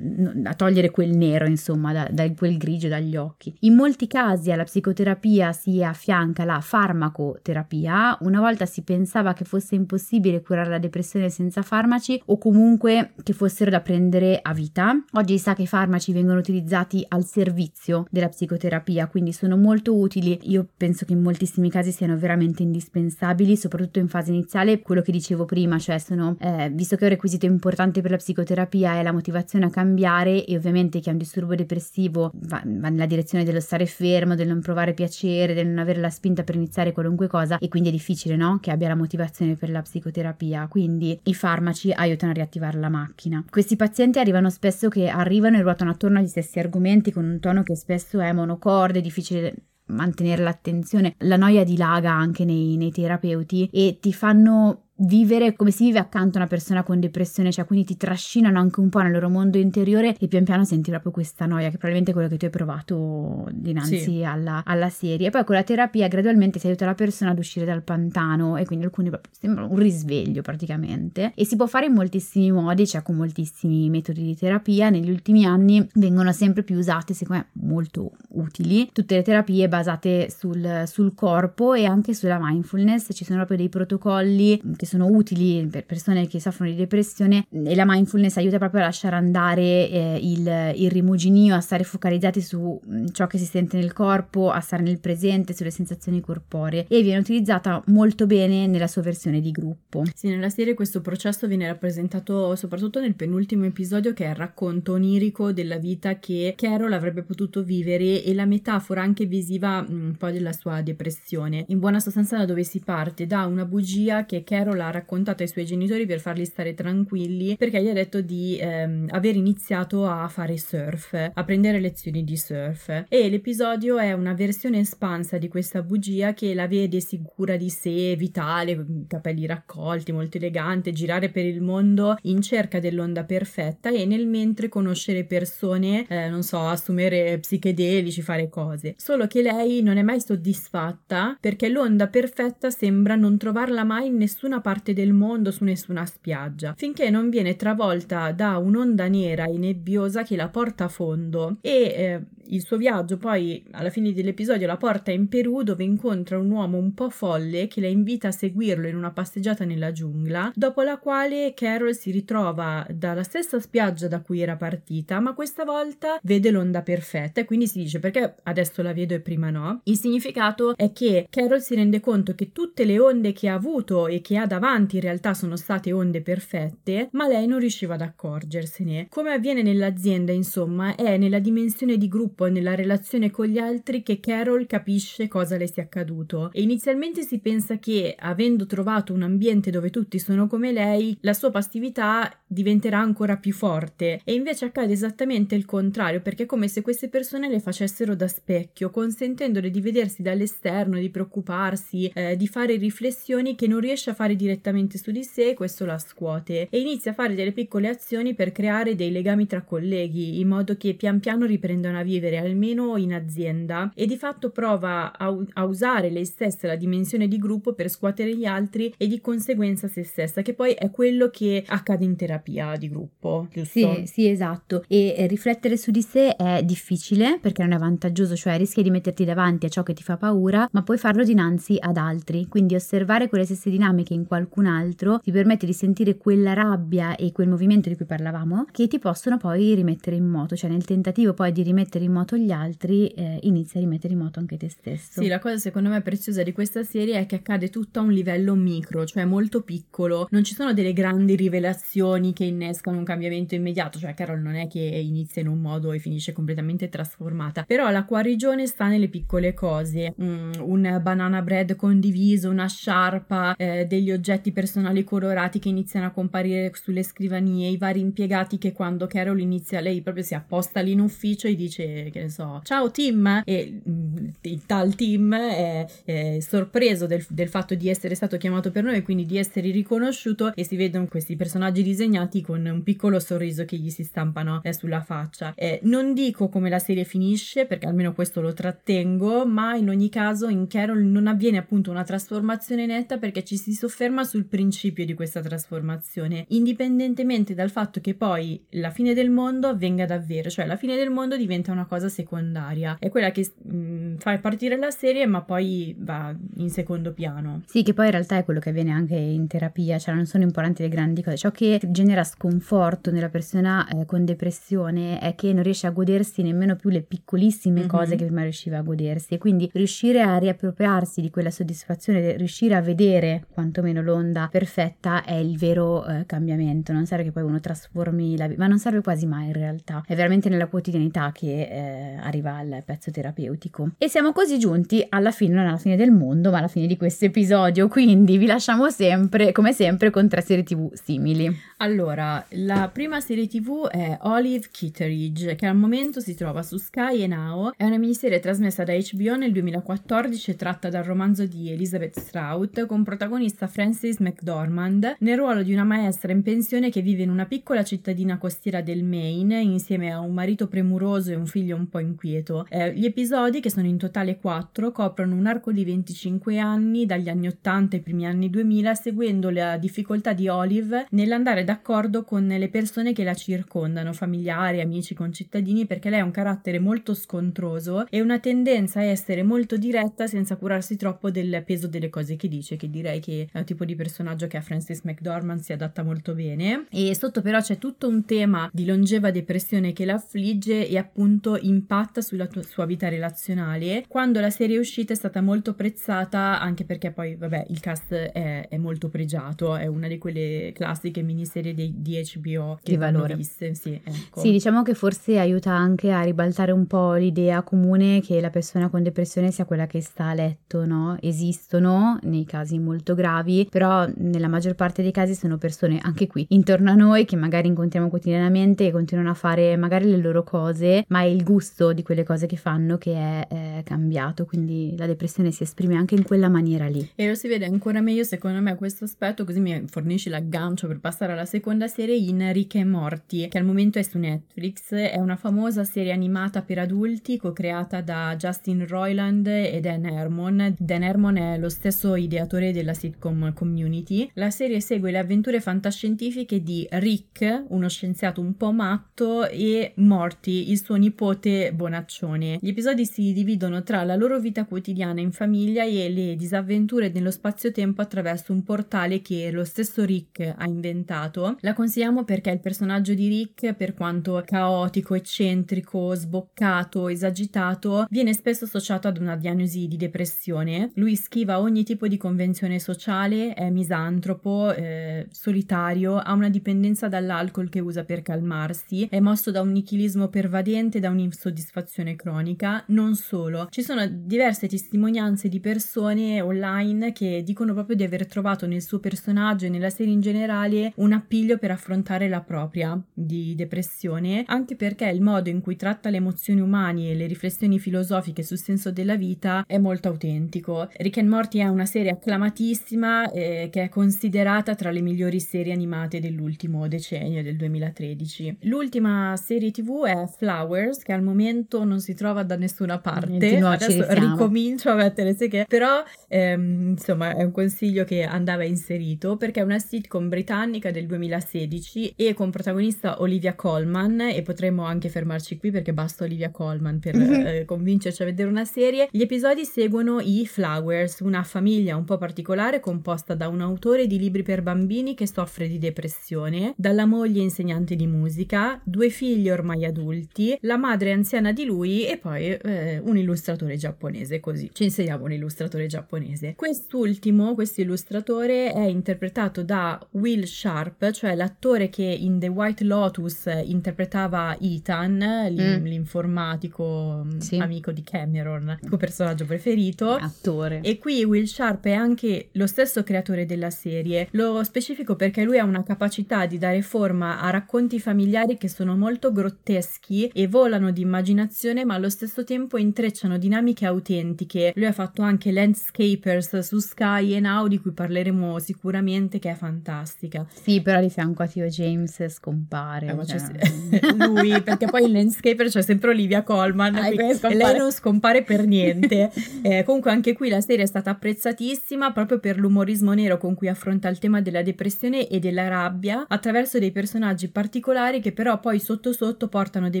S2: a togliere quel nero insomma da, da, quel grigio dagli occhi. In molti casi alla psicoterapia si affianca la farmacoterapia, una volta si pensava che fosse impossibile curare la depressione senza farmaci o comunque che fossero da prendere a vita. Oggi si sa che i farmaci vengono utilizzati al servizio della psicoterapia, quindi sono molto utili. Io penso che in molti moltissimi casi siano veramente indispensabili, soprattutto in fase iniziale, quello che dicevo prima, cioè sono, eh, visto che un requisito importante per la psicoterapia è la motivazione a cambiare e ovviamente chi ha un disturbo depressivo va, va nella direzione dello stare fermo, del non provare piacere, del non avere la spinta per iniziare qualunque cosa e quindi è difficile, no? Che abbia la motivazione per la psicoterapia, quindi i farmaci aiutano a riattivare la macchina. Questi pazienti arrivano spesso che arrivano e ruotano attorno agli stessi argomenti con un tono che spesso è monocorde, difficile mantenere l'attenzione. La noia dilaga anche nei, nei terapeuti e ti fanno vivere come si vive accanto a una persona con depressione, cioè quindi ti trascinano anche un po' nel loro mondo interiore e pian piano senti proprio questa noia, che probabilmente è quello che tu hai provato dinanzi sì. alla, alla, serie. E poi con la terapia gradualmente si aiuta la persona ad uscire dal pantano e quindi alcuni proprio sembra un risveglio praticamente. E si può fare in moltissimi modi, cioè con moltissimi metodi di terapia. Negli ultimi anni vengono sempre più usate, secondo me molto utili, tutte le terapie basate sul, sul corpo e anche sulla mindfulness. Ci sono proprio dei protocolli che sono utili per persone che soffrono di depressione e la mindfulness aiuta proprio a lasciare andare eh, il, il rimuginio, a stare focalizzati su mm, ciò che si sente nel corpo, a stare nel presente, sulle sensazioni corporee e viene utilizzata molto bene nella sua versione di gruppo.
S3: Sì, nella serie questo processo viene rappresentato soprattutto nel penultimo episodio che è il racconto onirico della vita che Carol avrebbe potuto vivere e la metafora anche visiva mm, un po' della sua depressione. In buona sostanza da dove si parte? Da una bugia che Carol l'ha raccontato ai suoi genitori per farli stare tranquilli perché gli ha detto di ehm, aver iniziato a fare surf, a prendere lezioni di surf e l'episodio è una versione espansa di questa bugia che la vede sicura di sé, vitale, capelli raccolti, molto elegante, girare per il mondo in cerca dell'onda perfetta e nel mentre conoscere persone, eh, non so, assumere psichedelici, fare cose. Solo che lei non è mai soddisfatta perché l'onda perfetta sembra non trovarla mai in nessuna parte del mondo su nessuna spiaggia, finché non viene travolta da un'onda nera e nebbiosa che la porta a fondo e eh, il suo viaggio poi alla fine dell'episodio la porta in Perù dove incontra un uomo un po' folle che la invita a seguirlo in una passeggiata nella giungla, dopo la quale Carol si ritrova dalla stessa spiaggia da cui era partita, ma questa volta vede l'onda perfetta e quindi si dice perché adesso la vedo e prima no. Il significato è che Carol si rende conto che tutte le onde che ha avuto e che ha davanti in realtà sono state onde perfette, ma lei non riusciva ad accorgersene. Come avviene nell'azienda, insomma, è nella dimensione di gruppo gruppo, nella relazione con gli altri, che Carol capisce cosa le sia accaduto. E inizialmente si pensa che, avendo trovato un ambiente dove tutti sono come lei, la sua passività diventerà ancora più forte. E invece accade esattamente il contrario, perché è come se queste persone le facessero da specchio, consentendole di vedersi dall'esterno, di preoccuparsi, eh, di fare riflessioni che non riesce a fare direttamente su di sé, questo la scuote. E inizia a fare delle piccole azioni per creare dei legami tra colleghi, in modo che pian piano riprendano a vivere almeno in azienda e di fatto prova a, a usare lei stessa la dimensione di gruppo per scuotere gli altri e di conseguenza se stessa, che poi è quello che accade in terapia di gruppo, giusto?
S2: Sì, sì, esatto. E riflettere su di sé è difficile perché non è vantaggioso, cioè rischi di metterti davanti a ciò che ti fa paura, ma puoi farlo dinanzi ad altri. Quindi osservare quelle stesse dinamiche in qualcun altro ti permette di sentire quella rabbia e quel movimento di cui parlavamo che ti possono poi rimettere in moto, cioè nel tentativo poi di rimettere in moto gli altri eh, inizi a rimettere in moto anche te stesso.
S3: Sì, la cosa secondo me preziosa di questa serie è che accade tutto a un livello micro, cioè molto piccolo, non ci sono delle grandi rivelazioni che innescano un cambiamento immediato, cioè Carol non è che inizia in un modo e finisce completamente trasformata, però la guarigione sta nelle piccole cose, mm, un banana bread condiviso, una sciarpa, eh, degli oggetti personali colorati che iniziano a comparire sulle scrivanie, i vari impiegati che quando Carol inizia, lei proprio si apposta lì in ufficio e dice, che ne so, ciao Tim, e mm, il tal Tim è, è sorpreso del, del, fatto di essere stato chiamato per nome, quindi di essere riconosciuto e si vedono questi personaggi disegnati con un piccolo sorriso che gli si stampano eh, sulla faccia. Eh, non dico come la serie finisce, perché almeno questo lo trattengo, ma in ogni caso in Carol non avviene appunto una trasformazione netta perché ci si sofferma sul principio di questa trasformazione, indipendentemente dal fatto che poi la fine del mondo avvenga davvero, cioè la fine del mondo diventa una cosa secondaria, è quella che mh, mm, fa partire la serie ma poi va in secondo piano.
S2: Sì, che poi in realtà è quello che avviene anche in terapia, cioè non sono importanti le grandi cose, ciò che genera sconforto nella persona eh, con depressione è che non riesce a godersi nemmeno più le piccolissime mm-hmm. cose che prima riusciva a godersi. E quindi riuscire a riappropriarsi di quella soddisfazione, riuscire a vedere quantomeno l'onda perfetta è il vero eh, cambiamento, non serve che poi uno trasformi la vita, ma non serve quasi mai in realtà, è veramente nella quotidianità che eh, arriva al pezzo terapeutico. E siamo così giunti alla fine, non alla fine del mondo, ma alla fine di questo episodio, quindi vi lasciamo sempre, come sempre, con tre serie tv simili.
S3: Allora, la prima serie tv è Olive Kitteridge, che al momento si trova su Sky e Now, è una miniserie trasmessa da HBO nel 2014 e tratta dal romanzo di Elizabeth Strout con protagonista Frances McDormand nel ruolo di una maestra in pensione che vive in una piccola cittadina costiera del Maine insieme a un marito premuroso e un figlio un po' inquieto. Eh, gli episodi, che sono in totale quattro, coprono un arco di 25 anni dagli anni 80 ai primi anni 2000 seguendo la difficoltà di Olive nell'andare d'accordo con le persone che la circondano, familiari, amici, concittadini, perché lei ha un carattere molto scontroso e una tendenza a essere molto diretta senza curarsi troppo del peso delle cose che dice, che direi che è un tipo di personaggio che a Frances McDormand si adatta molto bene. E sotto però c'è tutto un tema di longeva depressione che la affligge e appunto impatta sulla tua, sua vita relazionale. Quando la serie è uscita è stata molto apprezzata anche perché poi, vabbè, il cast è, è molto pregiato, è una di quelle classiche miniserie di, di HBO che
S2: di valore.
S3: viste. Sì, ecco.
S2: sì, diciamo che forse aiuta anche a ribaltare un po' l'idea comune che la persona con depressione sia quella che sta a letto, no? Esistono nei casi molto gravi, però nella maggior parte dei casi sono persone anche qui intorno a noi che magari incontriamo quotidianamente e continuano a fare magari le loro cose, ma il gusto di quelle cose che fanno che è, è cambiato, quindi la depressione si esprime anche in quella maniera lì.
S3: E lo si vede ancora meglio secondo me questo aspetto, così mi fornisce l'aggancio per passare alla seconda serie in Rick e Morty, che al momento è su Netflix, è una famosa serie animata per adulti co-creata da Justin Roiland e Dan Hermon. Dan Hermon è lo stesso ideatore della sitcom Community. La serie segue le avventure fantascientifiche di Rick, uno scienziato un po' matto, e Morty, il suo nipote bonaccione. Gli episodi si dividono tra la loro vita quotidiana in famiglia e le disavventure nello spazio-tempo attraverso un portale che lo stesso Rick ha inventato. La consigliamo perché il personaggio di Rick, per quanto caotico, eccentrico, sboccato, esagitato, viene spesso associato ad una diagnosi di depressione. Lui schiva ogni tipo di convenzione sociale, è misantropo, eh, solitario, ha una dipendenza dall'alcol che usa per calmarsi, è mosso da un nichilismo pervadente, da un un'insoddisfazione cronica. Non solo, ci sono diverse testimonianze di persone online che dicono proprio di aver trovato nel suo personaggio e nella serie in generale un appiglio per affrontare la propria di depressione, anche perché il modo in cui tratta le emozioni umane e le riflessioni filosofiche sul senso della vita è molto autentico. Rick and Morty è una serie acclamatissima eh, che è considerata tra le migliori serie animate dell'ultimo decennio, del 2013. L'ultima serie tv è Flowers, che al momento non si trova da nessuna parte. Adesso ricomincio a mettere che però ehm, insomma è un consiglio che andava inserito perché è una sitcom britannica del 2016 e con protagonista Olivia Colman e potremmo anche fermarci qui perché basta Olivia Colman per mm-hmm. eh, convincerci a vedere una serie. Gli episodi seguono i Flowers, una famiglia un po' particolare composta da un autore di libri per bambini che soffre di depressione, dalla moglie insegnante di musica, due figli ormai adulti, la madre anziana di lui e poi eh, un illustratore giapponese, così ci insegniamo un illustratore giapponese. Quest'ultimo, questo illustratore, è interpretato da Will Sharp, cioè l'attore che in The White Lotus interpretava Ethan, mm. l'informatico mm, sì. amico di Cameron, il suo personaggio preferito.
S2: Attore.
S3: E qui Will Sharp è anche lo stesso creatore della serie. Lo specifico perché lui ha una capacità di dare forma a racconti familiari che sono molto grotteschi e volano di immaginazione, ma allo stesso tempo intrecciano dinamiche autentiche. Lui ha fatto anche Landscapers su Sky e Now, di cui parleremo sicuramente, che è fantastica.
S2: Sì, però di fianco a Tio James scompare.
S3: Eh, cioè... lui, perché poi il Landscaper c'è sempre Olivia Colman, ah, e lei non scompare per niente. eh, comunque anche qui la serie è stata apprezzatissima proprio per l'umorismo nero con cui affronta il tema della depressione e della rabbia attraverso dei personaggi particolari che però poi sotto sotto portano dei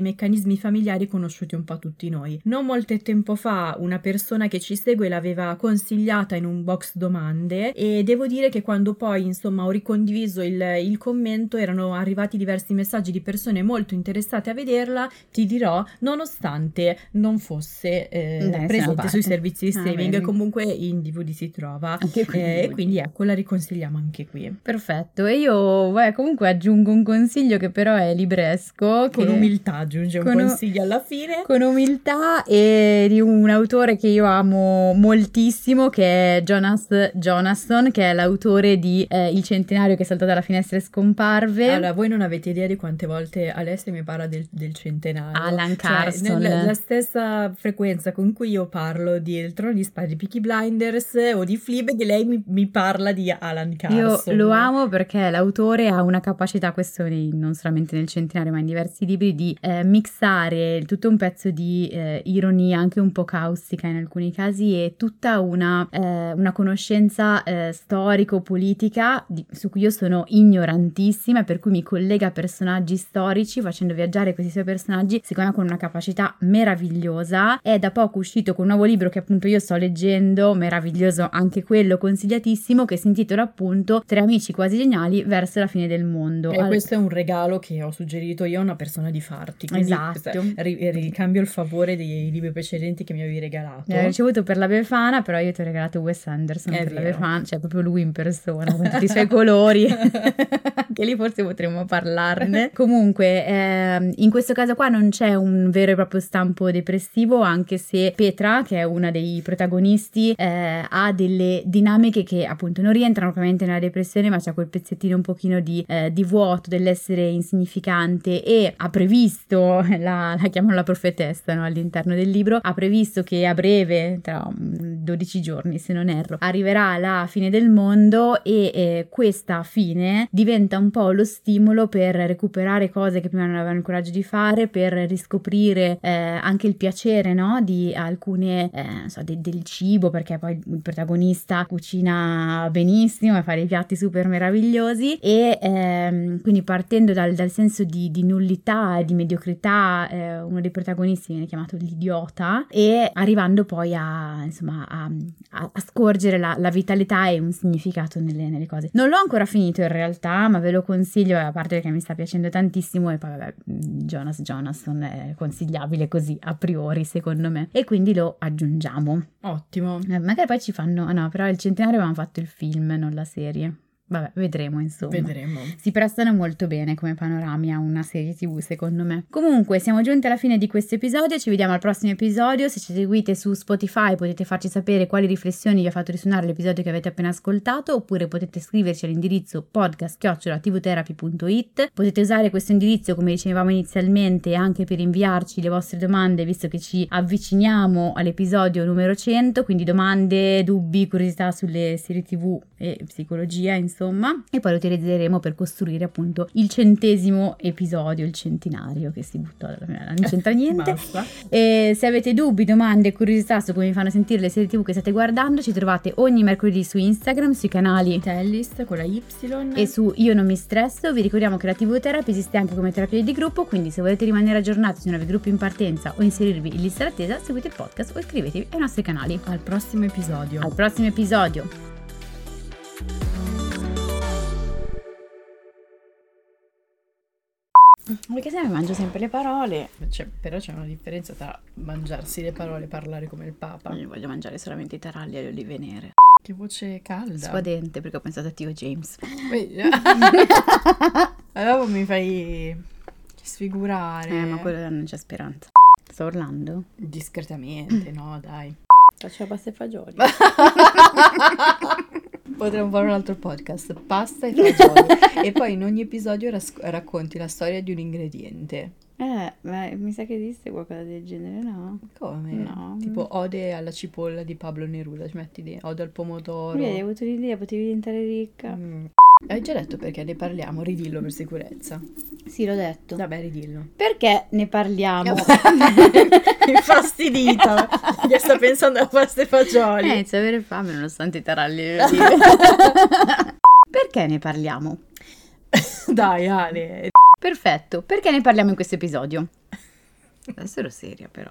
S3: meccanismi familiari conosciuti un po' tutti noi. Non molto tempo fa una persona che ci segue l'aveva consigliata in un box domande e devo dire che quando poi insomma ho ricondiviso il, il commento erano arrivati diversi messaggi di persone molto interessate a vederla, ti dirò, nonostante non fosse eh, Beh, presente sui servizi di ah, streaming, ah, comunque in DVD si trova e eh, quindi ecco la riconsigliamo anche qui.
S2: Perfetto, e io beh, comunque aggiungo un consiglio che però è libresco.
S3: Con umiltà aggiunge un consiglio alla fine.
S2: Con umiltà e di un autore che io amo moltissimo che è Jonas Jonasson che è l'autore di eh, Il centenario che saltò dalla finestra e scomparve.
S3: Allora, voi non avete idea di quante volte Alessia mi parla del, del centenario.
S2: Alan cioè, Carson.
S3: nella stessa frequenza con cui io parlo di Il trono di spade di Peaky Blinders o di Fleabag, lei mi, mi, parla di Alan Carson.
S2: Io lo amo perché l'autore ha una capacità, questo non solamente nel centenario ma in diversi libri, di eh, mixare tutto un pezzo di eh, ironia, anche un po' caustica in alcuni casi, e tutta una, eh, una conoscenza eh, storico-politica di, su cui io sono ignorantissima, per cui mi collega a personaggi storici facendo viaggiare questi suoi personaggi, secondo me con una capacità meravigliosa. È da poco uscito con un nuovo libro che appunto io sto leggendo, meraviglioso anche quello, consigliatissimo, che si intitola appunto Tre amici quasi geniali verso la fine del mondo.
S3: E All... questo è un regalo che ho suggerito io a una persona di farti.
S2: Esatto.
S3: Ricambio il favore dei libri precedenti che mi avevi regalato.
S2: L'ho ricevuto per la Befana, però io ti ho regalato Wes Anderson è per vero. la Befana, cioè proprio lui in persona, con tutti i suoi colori. Anche lì forse potremmo parlarne. Comunque, eh, in questo caso qua non c'è un vero e proprio stampo depressivo, anche se Petra, che è una dei protagonisti, eh, ha delle dinamiche che appunto non rientrano ovviamente nella depressione, ma c'è quel pezzettino un pochino di, eh, di vuoto, dell'essere insignificante e ha previsto, la, la chiamano la profetessa no, all'interno del libro, ha previsto che a breve, tra 12 giorni se non erro, arriverà la fine del mondo e eh, questa fine diventa un po' lo stimolo per recuperare cose che prima non avevano il coraggio di fare, per riscoprire eh, anche il piacere no, di alcune, eh, so, de- del cibo, perché poi il protagonista cucina benissimo e fa dei piatti super meravigliosi e ehm, quindi partendo dal, dal senso di, di, nullità di mediocrità, eh, uno dei protagonisti viene chiamato l'idiota e arrivando poi a, insomma, a, a, a scorgere la, la, vitalità e un significato nelle, nelle, cose. Non l'ho ancora finito in realtà, ma ve lo consiglio, a parte che mi sta piacendo tantissimo e poi vabbè, Jonas Jonasson è consigliabile così a priori secondo me e quindi lo aggiungiamo.
S3: Ottimo.
S2: Eh, magari poi ci fanno, ah no, però il centenario avevamo fatto il film, non la serie. Vabbè, vedremo insomma.
S3: Vedremo.
S2: Si prestano molto bene come panorami a una serie tv secondo me. Comunque siamo giunti alla fine di questo episodio, ci vediamo al prossimo episodio, se ci seguite su Spotify potete farci sapere quali riflessioni vi ha fatto risuonare l'episodio che avete appena ascoltato oppure potete scriverci all'indirizzo podcast.tvtherapy.it potete usare questo indirizzo come dicevamo inizialmente anche per inviarci le vostre domande visto che ci avviciniamo all'episodio numero 100 quindi domande, dubbi, curiosità sulle serie tv e psicologia insomma insomma, e poi lo utilizzeremo per costruire appunto il centesimo episodio, il centinario che si buttò non c'entra niente. e se avete dubbi, domande, curiosità su come vi fanno sentire le serie TV che state guardando, ci trovate ogni mercoledì su Instagram, sui canali
S3: Tellist con la Y
S2: e su Io non mi stresso. Vi ricordiamo che la TV Therapy esiste anche come terapia di gruppo, quindi se volete rimanere aggiornati sui nuovi gruppi in partenza o inserirvi in lista d'attesa, seguite il podcast o iscrivetevi ai nostri canali.
S3: Al prossimo episodio.
S2: Al prossimo episodio. Perché se ne mangio sempre le parole.
S3: C'è, però c'è una differenza tra mangiarsi le parole e parlare come il Papa.
S2: Io voglio mangiare solamente i taralli e le olive nere.
S3: Che voce calda.
S2: Spadente, perché ho pensato a Tio James.
S3: allora mi fai sfigurare.
S2: Eh, ma quello non c'è speranza. Sto urlando?
S3: Discretamente, no, dai.
S2: Faccio pasta e fagioli.
S3: Potremmo fare un altro podcast, pasta e fagioli. e poi in ogni episodio ras- racconti la storia di un ingrediente.
S2: Eh, ma mi sa che esiste qualcosa del genere, no?
S3: Come?
S2: No.
S3: Tipo ode alla cipolla di Pablo Neruda, ci metti lì, ode al pomodoro.
S2: Vedi, hai avuto l'idea, potevi diventare ricca.
S3: Mm. Hai già detto perché ne parliamo, ridillo per sicurezza.
S2: Sì, l'ho detto.
S3: Vabbè, ridillo.
S2: Perché ne parliamo?
S3: Infastidita, che sta pensando a pasta e fagioli.
S2: Eh, inizio ad avere fame nonostante i taralli. perché ne parliamo?
S3: Dai, Ale.
S2: Perfetto, perché ne parliamo in questo episodio? Adesso ero seria però.